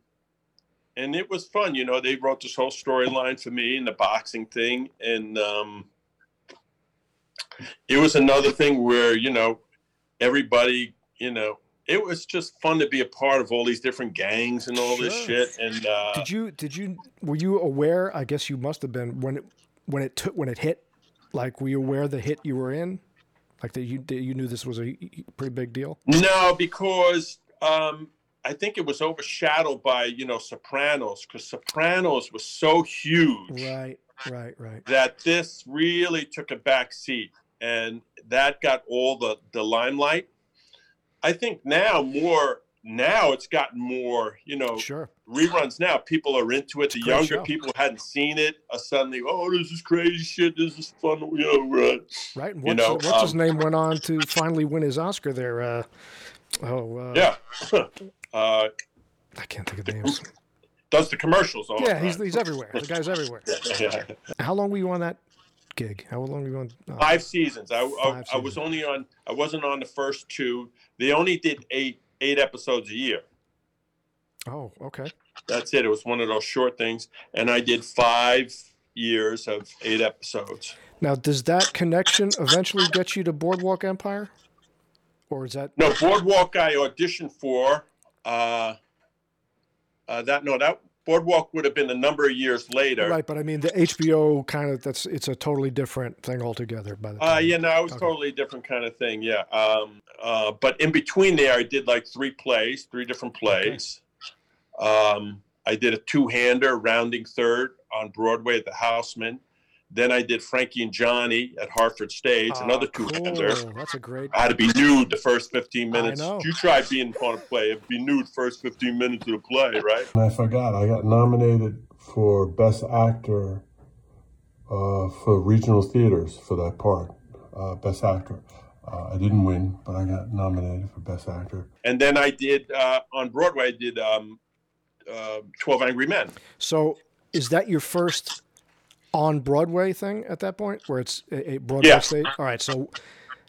and it was fun. You know, they wrote this whole storyline for me and the boxing thing, and um, it was another thing where you know everybody, you know, it was just fun to be a part of all these different gangs and all this shit. And uh, Did you did you were you aware? I guess you must have been when it when it took when it hit. Like, were you aware the hit you were in? Like that you you knew this was a pretty big deal. No, because um, I think it was overshadowed by you know Sopranos because Sopranos was so huge Right. Right. Right. that this really took a back seat, and that got all the the limelight. I think now more now it's gotten more you know Sure. reruns now. People are into it. The younger show. people hadn't seen it are suddenly oh this is crazy shit. This is fun. You know, right? Right. And You what's, know, what's his um, name went on to finally win his Oscar there. Uh, oh. Uh, yeah. (laughs) uh, I can't think of names. Does the commercials all yeah, he's he's everywhere. The guy's everywhere. (laughs) Yeah. How long were you on that gig? How long were you on? uh, five seasons. I, I, Five I was seasons. only on. I wasn't on the first two. They only did eight eight episodes a year. Oh, okay. That's it. It was one of those short things, and I did five years of eight episodes. Now, does that connection eventually get you to Boardwalk Empire, or is that No, Boardwalk I auditioned for. Uh, uh, that no, that Boardwalk would have been a number of years later. right? But I mean, the HBO kind of that's it's a totally different thing altogether. By the Uh, yeah, no, it was Okay. totally different kind of thing. Yeah. Um, uh, but in between there, I did like three plays, three different plays. Um, I did a two-hander, rounding third on Broadway at the Houseman. Then I did Frankie and Johnny at Hartford Stage, Ah, another two-hander. cool. That's a great. I had to be nude the first 15 I minutes. know. You tried being on a play, be nude first 15 minutes of the play, right? And I forgot, I got nominated for Best Actor uh, for regional theaters for that part, uh, Best Actor. Uh, I didn't win, but I got nominated for Best Actor. And then I did uh, on Broadway. I did um, uh, 12 Angry Men. So, is that your first on Broadway thing at that point, where it's a, a Broadway Yeah. stage? All right. So,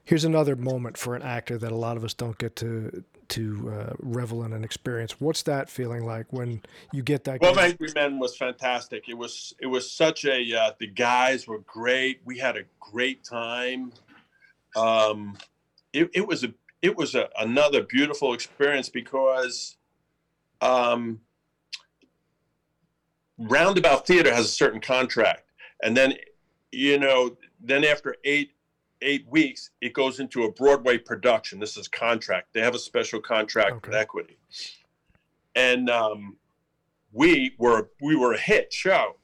here's another moment for an actor that a lot of us don't get to to uh, revel in and experience. What's that feeling like when you get that? Gig? Angry Men was fantastic. It was it was such a uh, the guys were great. We had a great time. Um, it, it was a it was a, another beautiful experience because um, Roundabout Theater has a certain contract, and then you know then after eight eight weeks it goes into a Broadway production. This is contract. They have a special contract with Equity, and um, we were we were a hit show,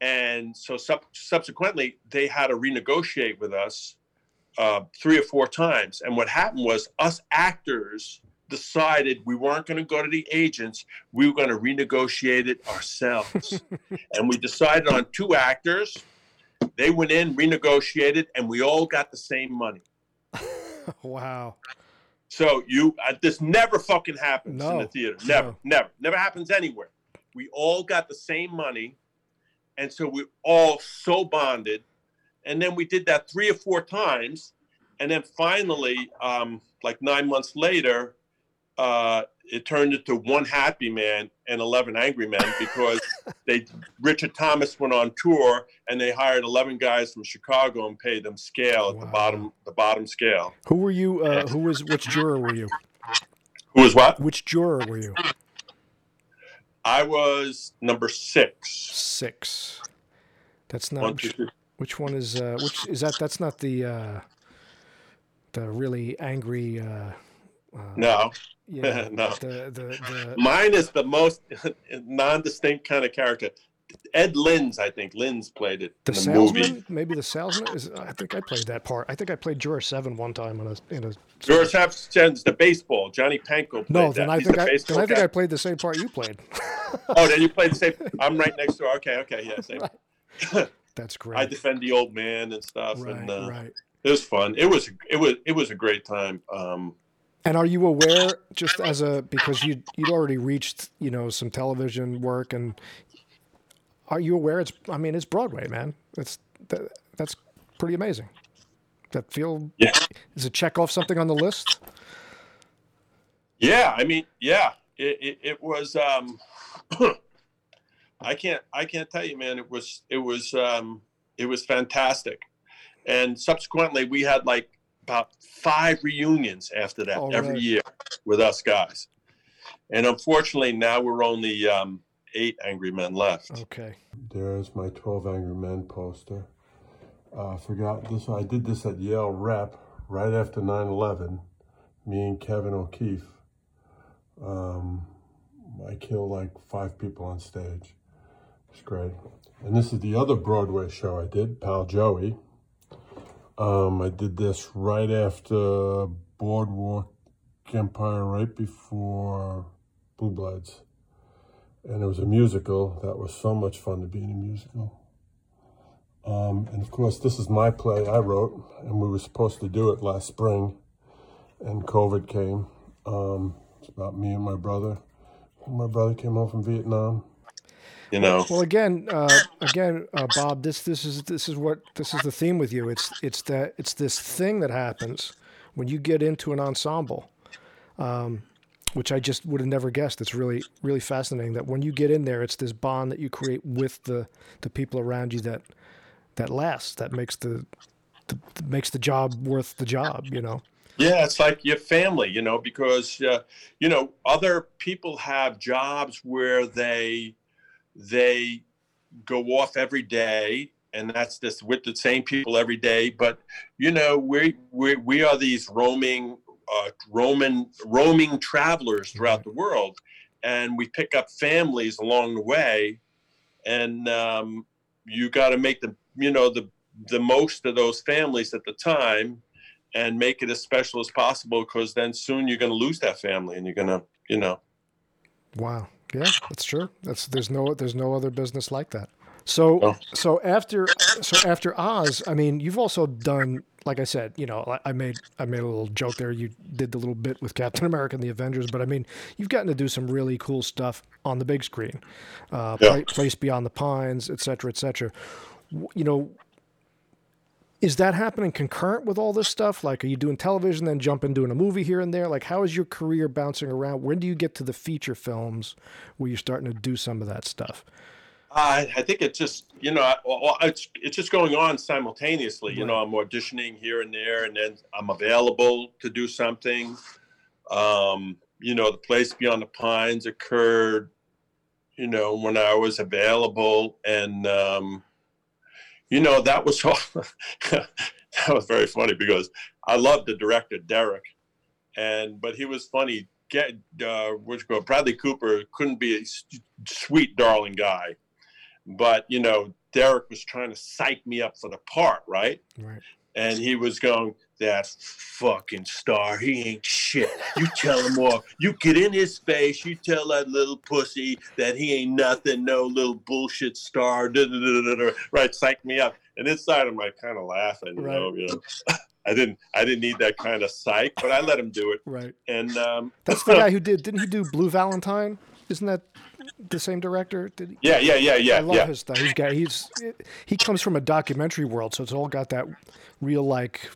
and so sub- subsequently they had to renegotiate with us uh, three or four times. And what happened was us actors decided we weren't going to go to the agents. We were going to renegotiate it ourselves. (laughs) and we decided on two actors. They went in, renegotiated, and we all got the same money. (laughs) wow. So you, uh, this never fucking happens in the theater. Never, no. never, never happens anywhere. We all got the same money, and so we all so bonded. And then we did that three or four times, and then finally, um, like nine months later, uh, it turned into one happy man and eleven angry men because (laughs) they Richard Thomas went on tour and they hired eleven guys from Chicago and paid them scale at the bottom the bottom scale. Who were you? Uh, who was which juror were you? Who was what? Which juror were you? I was number six. Six. That's One, not. two, Which, which one is? Uh, which is that? That's not the. Uh, the really angry. Uh, No, Yeah. (laughs) no. The the the. Mine is the most (laughs) non-distinct kind of character. Ed Binns, I think Binns played it The in the salesman, movie. maybe the salesman is. I think I played that part. I think I played Juror Seven one time on a in a. George Hapson's the baseball. Johnny Pankow played No, that. then I He's think the I then I think guy. I played the same part you played. (laughs) Oh, then you played the same. I'm right next door. Okay, okay, yeah, same. That's great. I defend the old man and stuff, Right, and uh, right. it was fun. It was it was it was a great time. Um, And are you aware, just as a because you you'd already reached you know some television work, and are you aware? It's I mean it's Broadway, man. It's that, that's pretty amazing. That feel yeah, is it check off something on the list? yeah. I mean, yeah. It it, it was. Um, (clears throat) I can't I can't tell you, man. It was it was um, it was fantastic, and subsequently we had like about five reunions after that Oh, every really? year with us guys, and unfortunately now we're only um, eight angry men left. Okay. There's my 12 Angry Men poster. Uh, I forgot this. I did this at Yale Rep right after 9 11. Me and Kevin O'Keefe. Um, I killed like five people on stage. It's great. And this is the other Broadway show I did, Pal Joey. Um, I did this right after Boardwalk Empire, right before Blue Bloods and it was a musical. That was so much fun to be in a musical. Um, and of course, this is my play I wrote, and we were supposed to do it last spring, and COVID came. Um, it's about me and my brother. My brother came home from Vietnam. You know, Well, again, uh, again, uh, Bob, this this is this is what this is the theme with you. It's it's that it's this thing that happens when you get into an ensemble, um, which I just would have never guessed. It's really really fascinating that when you get in there, it's this bond that you create with the the people around you that that lasts. That makes the, the makes the job worth the job. You know. Yeah, it's like your family, you know, because uh, you know other people have jobs where they they go off every day, and that's just with the same people every day. But you know, we we we are these roaming uh, roaming roaming travelers throughout the world, and we pick up families along the way, and um, you got to make the you know the the most of those families at the time and make it as special as possible because then soon you're going to lose that family and you're going to you know Wow. Yeah, that's true. That's there's no there's no other business like that. So Oh. so after so after Oz, I mean, you've also done like I said, you know, I- made I made a little joke there. You did the little bit with Captain America and the Avengers, but I mean, you've gotten to do some really cool stuff on the big screen, uh, Yeah. Place Beyond the Pines, et cetera, et cetera. You know, is that happening concurrent with all this stuff? Like, are you doing television, then jumping doing a movie here and there? Like, how is your career bouncing around? When do you get to the feature films where you're starting to do some of that stuff? I, I think it's just you know it's it's just going on simultaneously. You know, I'm auditioning here and there, and then I'm available to do something. Um, you know, the place beyond the pines occurred. You know, when I was available, and um, you know that was (laughs) all. that was very funny because I loved the director Derek, and but he was funny. Get uh, which go Bradley Cooper couldn't be a sweet darling guy but you know derek was trying to psych me up for the part right Right. and he was going that fucking star he ain't shit you tell him more you get in his face you tell that little pussy that he ain't nothing no little bullshit star da, da, da, right psych me up and inside i'm like kind of laughing you know, you know (laughs) i didn't i didn't need that kind of psych but i let him do it Right. and um That's the guy who did. Didn't he do Blue Valentine? Isn't that the same director? Did he? yeah yeah yeah yeah I love yeah his stuff. He's got. He's he comes from a documentary world, so it's all got that real like.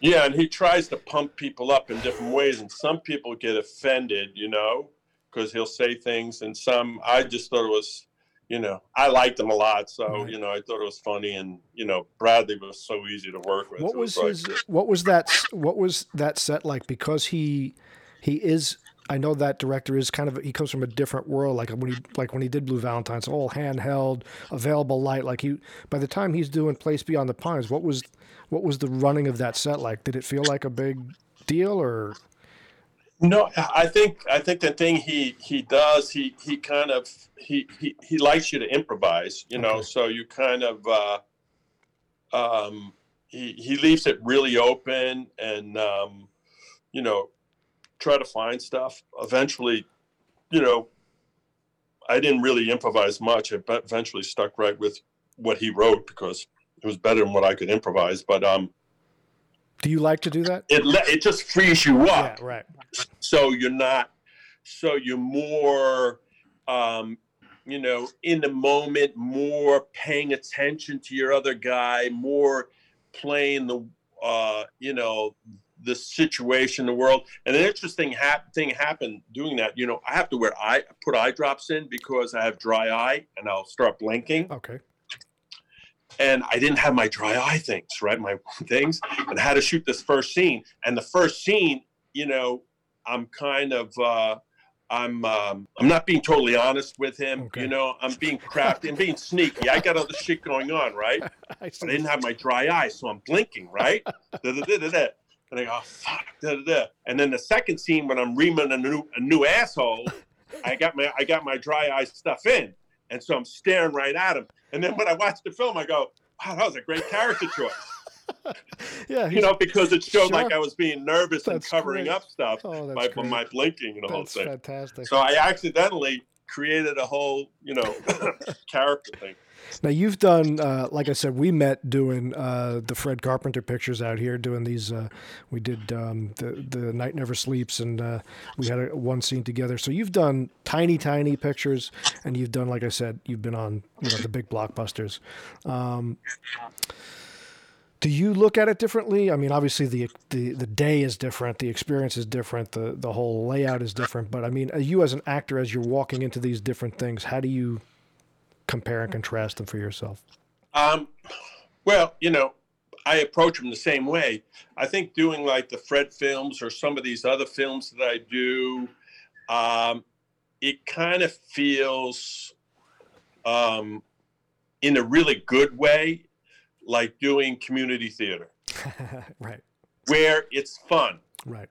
Yeah, and he tries to pump people up in different ways, and some people get offended, you know, because he'll say things, and some I just thought it was, you know, I liked him a lot, so Right. you know, I thought it was funny, and you know, Bradley was so easy to work with. What was like- his? What was that? What was that set like? Because he he is. I know that director is kind of. He comes from a different world. Like when he like when he did Blue Valentine, it's all handheld, available light. Like he. By the time he's doing Place Beyond the Pines, what was what was the running of that set like? Did it feel like a big deal or? No, I think I think the thing he he does he he kind of he he, he likes you to improvise, you know. Okay. So you kind of uh, um, he he leaves it really open, and um, you know, try to find stuff. Eventually, you know, I didn't really improvise much. I eventually stuck right with what he wrote because it was better than what I could improvise. But um, Do you like to do that? it le- it just frees you up Yeah, right. so you're not so you're more um you know in the moment more paying attention to your other guy more playing the uh you know the situation the world and an interesting hap- thing happened doing that you know i have to wear eye put eye drops in because i have dry eye and i'll start blinking Okay. And I didn't have my dry eye things, right? My (laughs) things, and I had to shoot this first scene. And the first scene, you know, I'm kind of, uh, I'm, um, I'm not being totally honest with him. Okay. You know, I'm being crafty, I'm being sneaky. I got other shit going on, right? (laughs) I I didn't have my dry eye, so I'm blinking, right? (laughs) Da, da, da, da, da. And I go, oh, fuck, da, da, da. And then the second scene when I'm reaming a new, a new asshole, I got my, I got my dry eye stuff in, and so I'm staring right at him. And then when I watch the film, I go, wow, that was a great character choice. (laughs) Yeah. You know, because it showed like I was being nervous and covering great. up stuff Oh, that's by, my blinking and the whole That's thing. fantastic. So I accidentally created a whole, you know, (laughs) character thing. Now you've done, uh, like I said, we met doing uh, the Fred Carpenter pictures out here, doing these. Uh, we did um, the the Night Never Sleeps, and uh, we had a, one scene together. So you've done tiny, tiny pictures, and you've done, like I said, you've been on you know the big blockbusters. Um, do you look at it differently? I mean, obviously the, the the day is different, the experience is different, the the whole layout is different. But I mean, uh, you as an actor, as you're walking into these different things, how do you compare and contrast them for yourself? Um, well, you know, I approach them the same way. I think doing like the Fred films or some of these other films that I do, um, it kind of feels, um, in a really good way, like doing community theater, (laughs) right, where it's fun. right,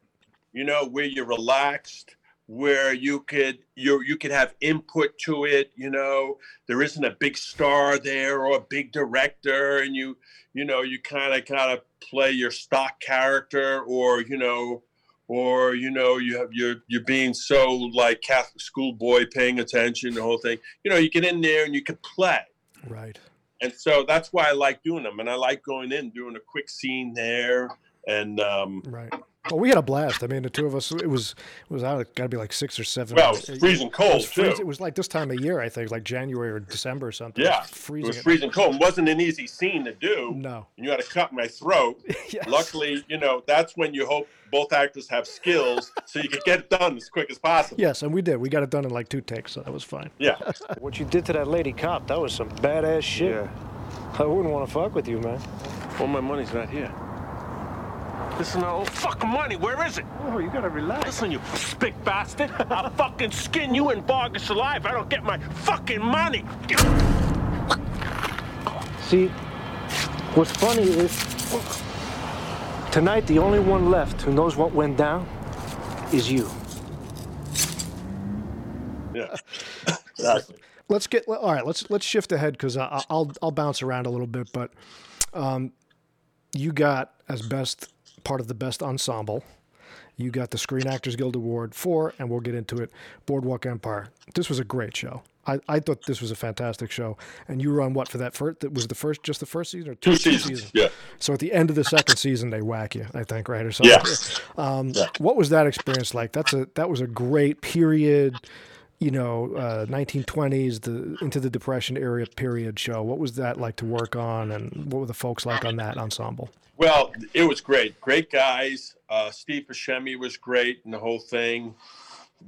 you know where you're relaxed where you could you you could have input to it you know. There isn't a big star there or a big director and you you know you kind of kind of play your stock character or you know or you know you have you're you're being so like catholic schoolboy paying attention the whole thing. You know you get in there and you can play. Right. And so that's why I like doing them. And I like going in, doing a quick scene there, and um, Right. Well, we had a blast. I mean, the two of us. It was it was out. Got to be like six or seven. Well, it was freezing It cold was, freezing- too. it was like this time of year. I think like January or December or something. It Yeah, was it freezing. was freezing cold. It wasn't an easy scene to do. No. And you had to cut my throat. (laughs) Yes. Luckily, you know, that's when you hope both actors have skills so you can get it done as quick as possible. Yes, and we did. We got it done in like two takes, so that was fine. Yeah. (laughs) What you did to that lady cop, that was some badass shit. Yeah. I wouldn't want to fuck with you, man. Well, my money's not here. This is not fucking money. Where is it? Oh, you gotta relax. Listen, you spick bastard. I'll (laughs) fucking skin you and Vargas alive I don't get my fucking money. See, what's funny is tonight the only one left who knows what went down is you. Yeah. (coughs) Let's get all right. Let's let's shift ahead because I'll I'll bounce around a little bit, but um, you got as best part of the best ensemble. You got the Screen Actors Guild Award for, and we'll get into it. Boardwalk Empire. This was a great show. I, I thought this was a fantastic show, and you were on what for that first? That was the first, just the first season or Two seasons. Yeah. So at the end of the second season, they whack you, I think, right or something. Yes. Um, Yeah. What was that experience like? That's a that was a great period, you know, uh, 1920s, the into the Depression era period show. What was that like to work on, and what were the folks like on that ensemble? Well, it was great. Great guys. Uh, Steve Buscemi was great and the whole thing.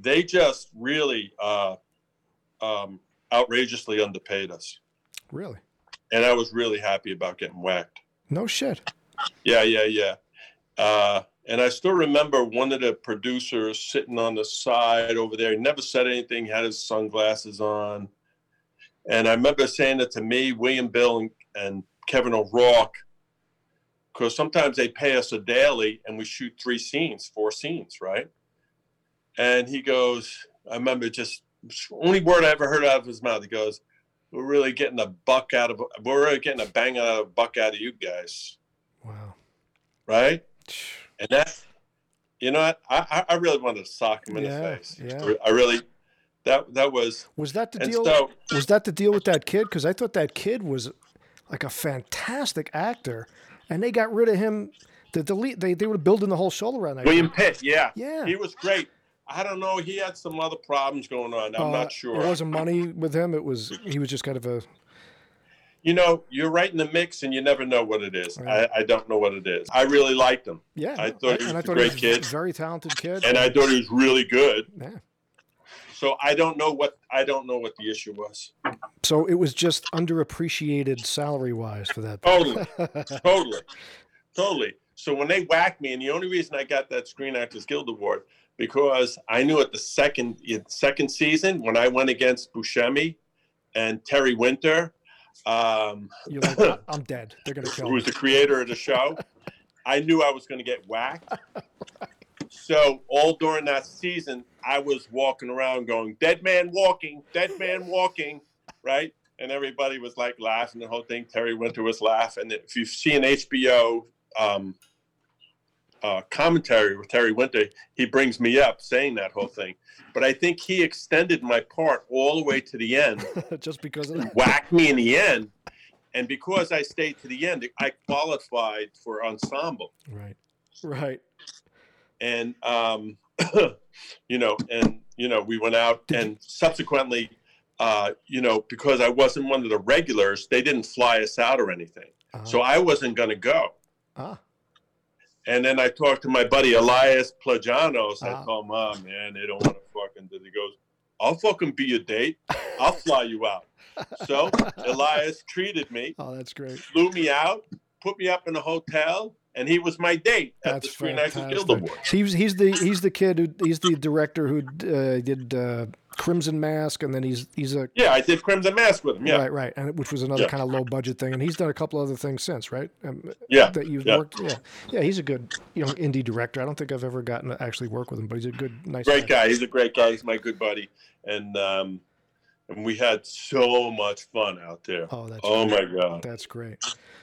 They just really uh, um, outrageously underpaid us. Really? And I was really happy about getting whacked. No shit. Yeah, yeah, yeah. Uh, and I still remember one of the producers sitting on the side over there. He never said anything, had his sunglasses on. And I remember saying it to me, William Bill, and, and Kevin O'Rourke, because sometimes they pay us a daily and we shoot three scenes, four scenes, right? And he goes, I remember just only word I ever heard out of his mouth. He goes, "We're really getting a buck out of, we're really getting a bang out of a buck out of you guys." Wow. right? And that, you know what? I, I I really wanted to sock him in Yeah, the face. yeah. I really, that that was. Was that the deal? So was that the deal with that kid? Because I thought that kid was like a fantastic actor, and they got rid of him. The delete they they were building the whole show around that. William. Pitt, yeah, Yeah. he was great. I don't know. He had some other problems going on. I'm Uh, not sure. It wasn't money with him. It was he was just kind of a you know, you're right in the mix, and you never know what it is. Right. I, I don't know what it is. I really liked him. yeah. I thought he was I a great was kid. very talented kid. and I thought he was really good. Yeah. So I don't know what I don't know what the issue was. So it was just underappreciated salary wise for that. Totally, (laughs) totally, totally. So when they whacked me, and the only reason I got that Screen Actors Guild Award because I knew at the second second season when I went against Buscemi and Terry Winter, um, You're like, I'm dead. They're gonna (laughs) kill who was the creator of the show, I knew I was going to get whacked. (laughs) So all during that season, I was walking around going, "Dead man walking, dead man walking," right? And everybody was like laughing. The whole thing. Terry Winter was laughing. If you see an HBO um, uh, commentary with Terry Winter, he brings me up saying that whole thing. But I think he extended my part all the way to the end (laughs) just because of that. whacked me in the end. And because I stayed to the end, I qualified for ensemble. Right. Right. And, um, (clears throat) you know, and, you know, we went out and subsequently, uh, you know, because I wasn't one of the regulars, they didn't fly us out or anything. So I wasn't going to go. Ah. And then I talked to my buddy Elias Plagianos. I Ah. told him, oh, man, they don't want to fucking do. He goes, I'll fucking be your date. I'll fly you out. So (laughs) Elias treated me, Oh, that's great. flew me out, put me up in a hotel, and he was my date at the That's Screen Actors Guild. Awards. He's he's the he's the kid who he's the director who uh, did uh, Crimson Mask, and then he's he's a Yeah, I did Crimson Mask with him. Yeah. right right, and which was another Yeah. kind of low budget thing, and he's done a couple other things since, right? Um, Yeah, that you've yeah. worked. Yeah, yeah, he's a good you know indie director. I don't think I've ever gotten to actually work with him, but he's a good nice Great guy. He's a great guy. He's my good buddy. And um, and we had so much fun out there. Oh, that's oh my. God. That's great.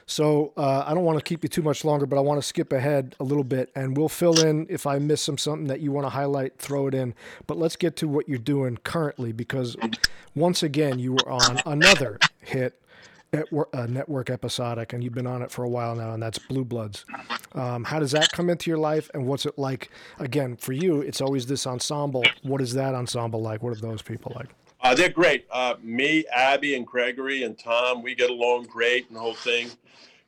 So uh, I don't want to keep you too much longer, but I want to skip ahead a little bit, and we'll fill in if I miss some something that you want to highlight. Throw it in. But let's get to what you're doing currently, because once again you were on another hit at wor- uh, network episodic, and you've been on it for a while now, and that's Blue Bloods. Um, how does that come into your life, and what's it like? Again, for you, it's always this ensemble. What is that ensemble like? What are those people like? Uh, they're great. Uh, me, Abby, and Gregory and Tom, we get along great and the whole thing.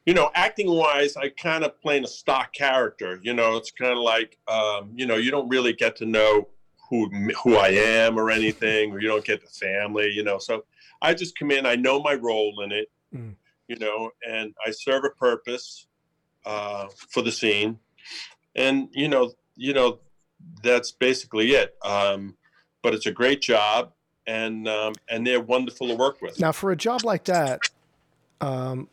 You know, acting wise, I kind of playing a stock character. You know, it's kind of like, um, you know, you don't really get to know who who I am or anything, or you don't get the family. You know, so I just come in. I know my role in it. Mm. You know, and I serve a purpose uh, for the scene, and you know, you know, that's basically it. Um, but it's a great job and um, and they're wonderful to work with. Now, for a job like that, um,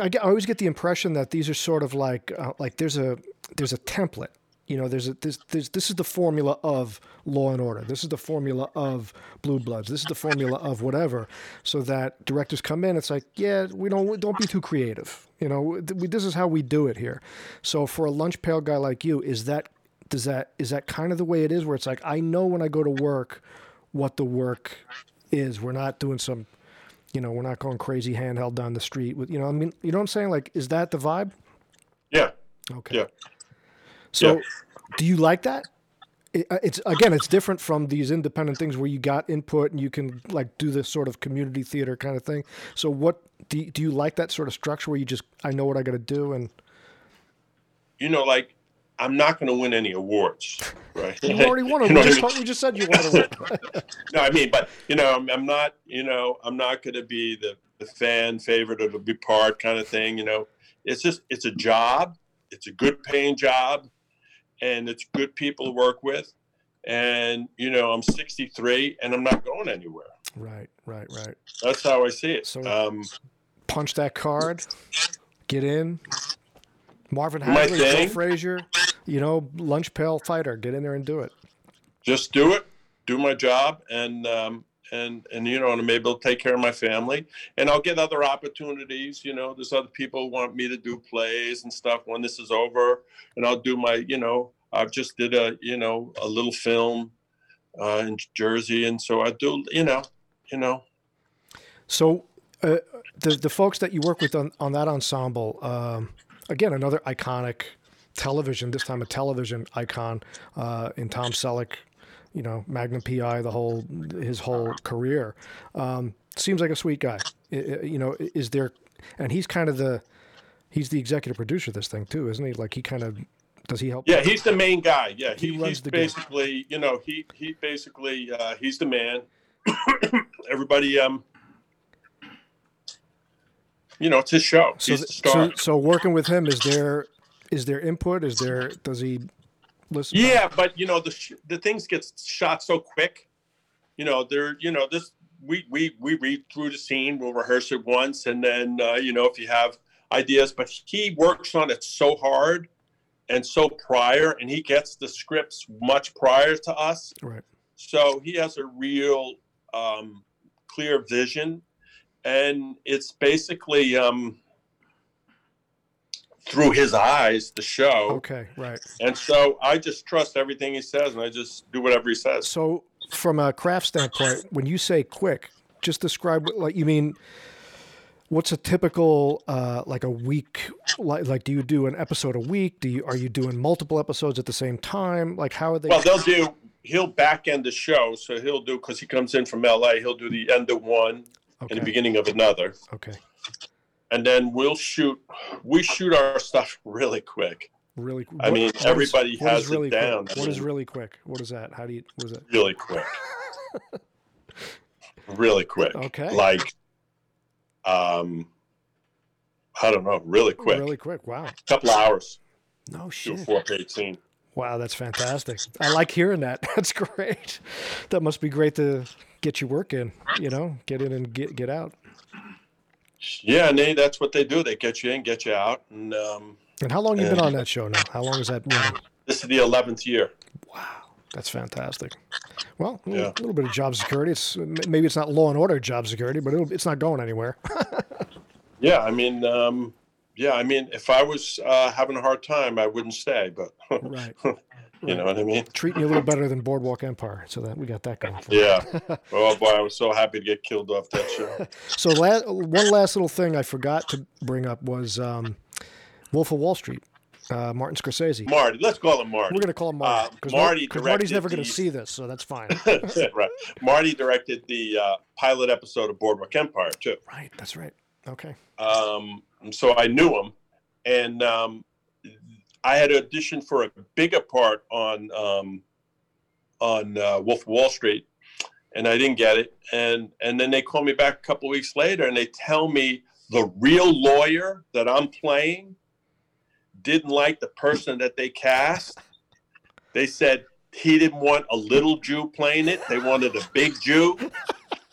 I, get, I always get the impression that these are sort of like uh, like there's a there's a template. You know, there's a this this this is the formula of Law and Order. This is the formula of Blue Bloods. This is the formula of whatever. So that directors come in, it's like, yeah, we don't don't be too creative. You know, we, this is how we do it here. So for a lunch pail guy like you, is that does that is that kind of the way it is where it's like I know when I go to work what the work is. We're not doing some you know, we're not going crazy handheld down the street with you know, I mean you know what I'm saying? Like is that the vibe? Yeah. Okay. Yeah. So Yeah. do you like that? Uh, it's again, it's different from these independent things where you got input and you can like do this sort of community theater kind of thing. So what do you, do you like that sort of structure where you just I know what I got to do and You know, like I'm not going to win any awards, right? you already won. (laughs) You We know I just, mean? we just said you to (laughs) no, I mean, but you know, I'm, I'm not, you know, I'm not going to be the, the fan favorite or the be part kind of thing. You know, it's just, it's a job. It's a good paying job, and it's good people to work with. And you know, I'm 63, and I'm not going anywhere. Right, right, right. That's how I see it. So- um, Punch that card, get in. Marvin My Hagler, Joe. Frazier, you know, lunch pail fighter. Get in there and do it. just do it, do my job, and um, and and you know, and I'm able to take care of my family, and I'll get other opportunities. You know, there's other people who want me to do plays and stuff when this is over, and I'll do my, you know, I've just did a, you know, a little film uh, in Jersey, and so I do, you know, you know, So uh, the the folks that you work with on, on that ensemble, um, again, another iconic television. This time a television icon uh, in Tom Selleck. You know, Magnum PI, the whole his whole career. Um, seems like a sweet guy. You know, is there, and he's kind of the he's the executive producer of this thing too, isn't he? Like he kind of does he help? yeah, he's the main guy. Yeah, He he, runs he's the game. basically, you know, he he basically uh, he's the man. (coughs) Everybody, um, you know, it's his show. So, the so so working with him is there is there input? Is there does he listen? Yeah, but you know the sh- the things get shot so quick. You know, they're you know this we we we read through the scene, we'll rehearse it once, and then uh, you know if you have ideas, but he works on it so hard and so prior, and he gets the scripts much prior to us. Right. So he has a real um, clear vision, and it's basically um, through his eyes the show. Okay. Right. And so I just trust everything he says, and I just do whatever he says. So, from a craft standpoint, when you say quick, just describe what- like you mean. What's a typical uh, like a week? Like, like, do you do an episode a week? Do you are you doing multiple episodes at the same time? Like, how are they? Well, they'll do. He'll back end the show, so he'll do because he comes in from L.A. He'll do the end of one and the Okay. beginning of another, okay, and then we'll shoot. We shoot our stuff really quick, really. I mean, what is- everybody what is has it really down. I What is mean- really quick? What is that? How do you? What is it? really quick, (laughs) really quick. Okay. Like, um, I don't know, really quick. Really quick. Wow. A couple hours. No Do a shit. four page scene. Wow, that's fantastic. I like hearing that. (laughs) That's great. That must be great to get your work in. You know, get in and get get out. Yeah, they, that's what they do. They get you in, get you out, and um, And how long you been on that show now? How long is that running? this is the eleventh year. Wow. That's fantastic. Well, a Yeah. little, little bit of job security. It's maybe it's not law and order job security, but it'll, it's not going anywhere. (laughs) Yeah, I mean, um, yeah, I mean, if I was uh, having a hard time, I wouldn't stay. But right. (laughs) you know what I mean? Treat me a little better than Boardwalk Empire, so that we got that going. For Yeah. (laughs) oh boy, I was so happy to get killed off that show. (laughs) So la- one last little thing I forgot to bring up was um, Wolf of Wall Street, uh, Martin Scorsese. Marty. Let's call him Marty. We're going to call him Marty Uh, because Marty Marty's directed never going to see this, so that's fine. right. Marty directed the uh, pilot episode of Boardwalk Empire too. right, that's right. Okay. Um, so I knew him, and um, I had auditioned for a bigger part on um, on uh, Wolf of Wall Street, and I didn't get it. And and then they call me back a couple weeks later, and they tell me the real lawyer that I'm playing didn't like the person that they cast. They said he didn't want a little Jew playing it; they wanted a big Jew.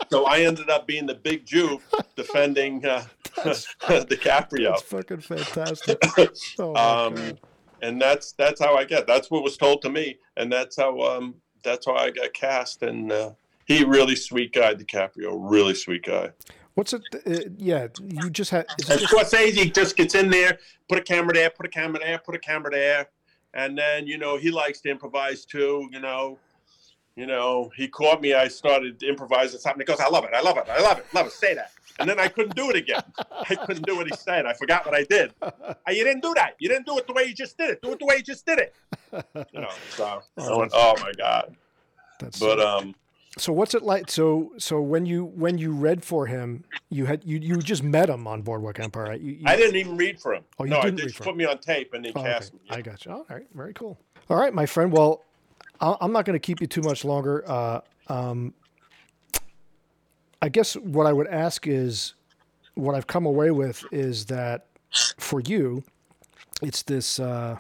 So I ended up being the big Jew defending uh, (laughs) DiCaprio. That's fucking fantastic. (laughs) Oh, um, and that's that's how I get. That's what was told to me, and that's how um that's how I got cast. And uh, he really sweet guy, DiCaprio, really sweet guy. What's it? Uh, yeah, you just had. And just, Scorsese just gets in there, put a camera there, put a camera there, put a camera there, and then you know he likes to improvise too. You know, you know he caught me. I started improvising something. He goes, "I love it, I love it, I love it, love it." Say that, and then I couldn't do it again. I couldn't do what he said. I forgot what I did. "Ah, you didn't do that. You didn't do it the way you just did it. Do it the way you just did it. You know. So I went, "Oh my god!" that's, But um, so what's it like? So so when you when you read for him, you had you you just met him on Boardwalk Empire, right? You, you, I didn't even read for him. Oh, you no, didn't they read just for put me on tape and they Oh, okay. cast me. I got you. All right, very cool. All right, my friend. Well, I- I'm not going to keep you too much longer. Uh, um, I guess what I would ask is, what I've come away with is that for you, it's this, uh,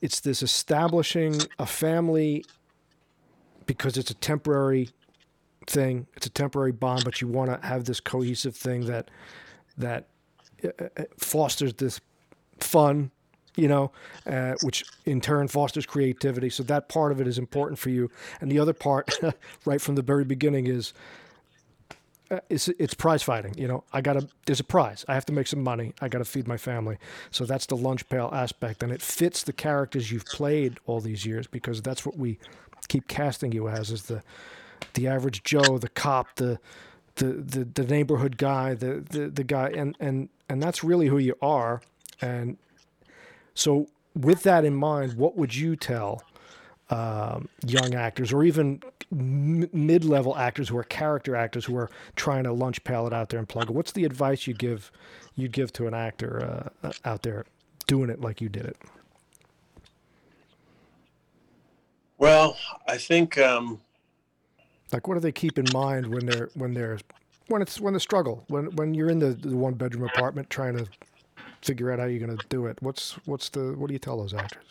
it's this establishing a family because it's a temporary thing. It's a temporary bond, but you want to have this cohesive thing that that uh, uh, fosters this fun, you know, uh, which in turn fosters creativity. So that part of it is important for you. And the other part, (laughs) right from the very beginning, is uh, it's, it's prize fighting. You know, I gotta. There's a prize. I have to make some money. I gotta feed my family. So that's the lunch pail aspect, and it fits the characters you've played all these years because that's what we keep casting you as is the the average Joe, the cop, the the the, the neighborhood guy, the, the the guy, and and and that's really who you are. And so, with that in mind, what would you tell um, young actors, or even m- mid-level actors who are character actors who are trying to lunch pail it out there and plug it? What's the advice you give you'd give to an actor uh, out there doing it like you did it? Well, I think um, Like, what do they keep in mind when they're when they're when it's when the struggle when when you're in the, the one bedroom apartment trying to figure out how you're going to do it? What's what's the what do you tell those actors?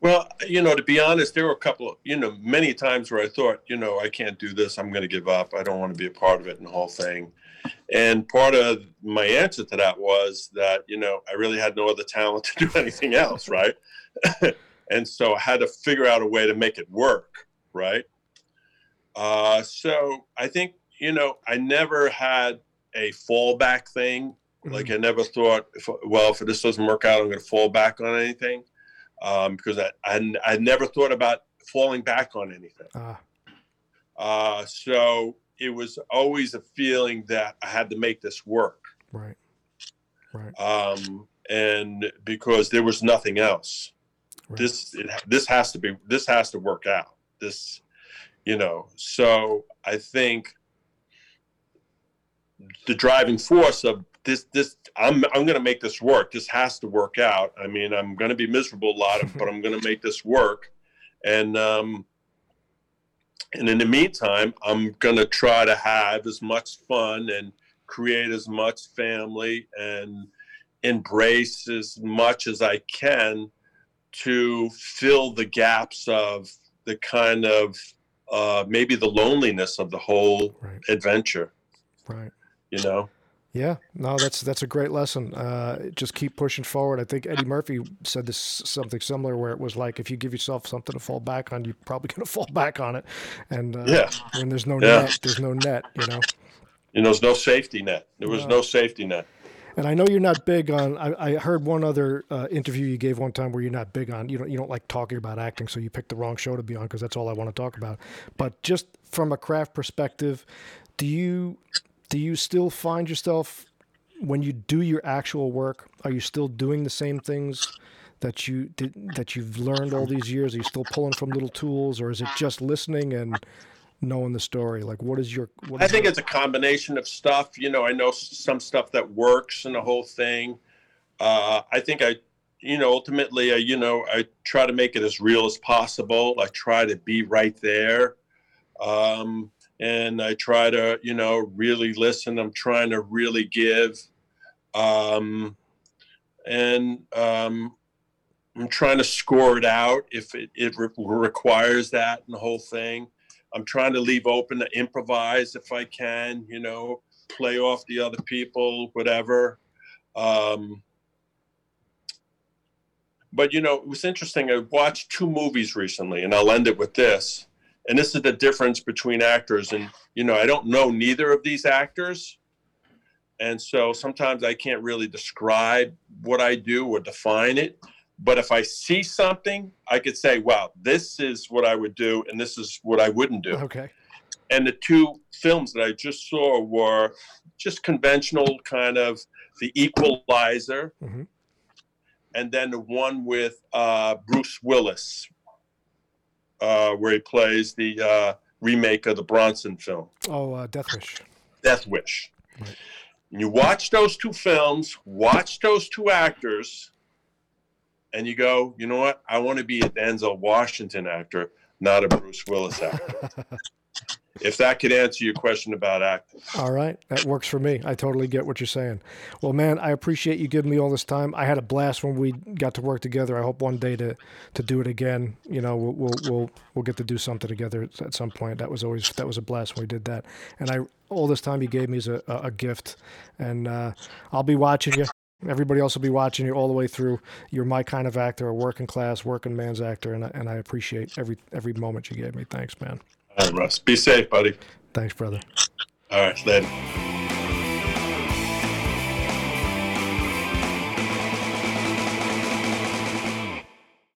Well, you know, to be honest, there were a couple of, you know, many times where I thought, you know, I can't do this. I'm going to give up. I don't want to be a part of it and the whole thing. And part of my answer to that was that, you know, I really had no other talent (laughs) to do anything else, right? (laughs) and so I had to figure out a way to make it work, right? Uh, so I think, you know, I never had a fallback thing. Like I never thought, if, well, if this doesn't work out, I'm going to fall back on anything um, because I, I I never thought about falling back on anything. Ah, Uh, so it was always a feeling that I had to make this work, right, right, um, and because there was nothing else. Right. This it, this has to be this has to work out. This, you know. So I think the driving force of this this I'm I'm going to make this work. This has to work out. I mean, I'm going to be miserable a lot, but I'm going to make this work. And um, and in the meantime, I'm going to try to have as much fun and create as much family and embrace as much as I can to fill the gaps of the kind of uh, maybe the loneliness of the whole right, adventure. right. You know. Yeah, no, that's that's a great lesson. Uh, just keep pushing forward. I think Eddie Murphy said this something similar, where it was like, if you give yourself something to fall back on, you're probably (laughs) going to fall back on it. And uh, Yeah. when there's no Yeah. net, there's no net, you know. You know, there's no safety net. There was No. no safety net. And I know you're not big on. I, I heard one other uh, interview you gave one time where you're not big on. You don't you don't like talking about acting, so you picked the wrong show to be on because that's all I want to talk about. But just from a craft perspective, do you do you still find yourself when you do your actual work are you still doing the same things that you did that you've learned all these years? Are you still pulling from little tools, or is it just listening and knowing the story? Like, what is your? What I think your- it's a combination of stuff. You know, I know some stuff that works and the whole thing. Uh, I think I, you know, ultimately, I, you know, I try to make it as real as possible. I try to be right there. Um, and I try to, you know, really listen. I'm trying to really give. Um, and um, I'm trying to score it out if it, it re- requires that and the whole thing. I'm trying to leave open to improvise if I can, you know, play off the other people, whatever. Um, but you know, it was interesting. I watched two movies recently, and I'll end it with this. And this is the difference between actors. And you know, I don't know neither of these actors, and so sometimes I can't really describe what I do or define it. But if I see something, I could say, "Wow, this is what I would do, and this is what I wouldn't do." okay? and the two films that I just saw were just conventional kind of The Equalizer, Mhm. and then the one with uh, Bruce Willis, uh, where he plays the uh, remake of the Bronson film, Oh, uh, Death Wish. Death Wish. Right. And you watch those two films, watch those two actors, and you go, you know what? I want to be a Denzel Washington actor, not a Bruce Willis actor. (laughs) if that could answer your question about acting. All right, that works for me. I totally get what you're saying. Well, man, I appreciate you giving me all this time. I had a blast when we got to work together. I hope one day to to do it again. You know, we'll we'll we'll, we'll get to do something together at some point. That was always that was a blast when we did that. And I all this time you gave me is a, a, gift, and uh, I'll be watching you. Everybody else will be watching you all the way through. You're my kind of actor, a working class, working man's actor, and I, and I appreciate every every moment you gave me. Thanks, man. All right, Russ. Be safe, buddy. Thanks, brother. All right, later.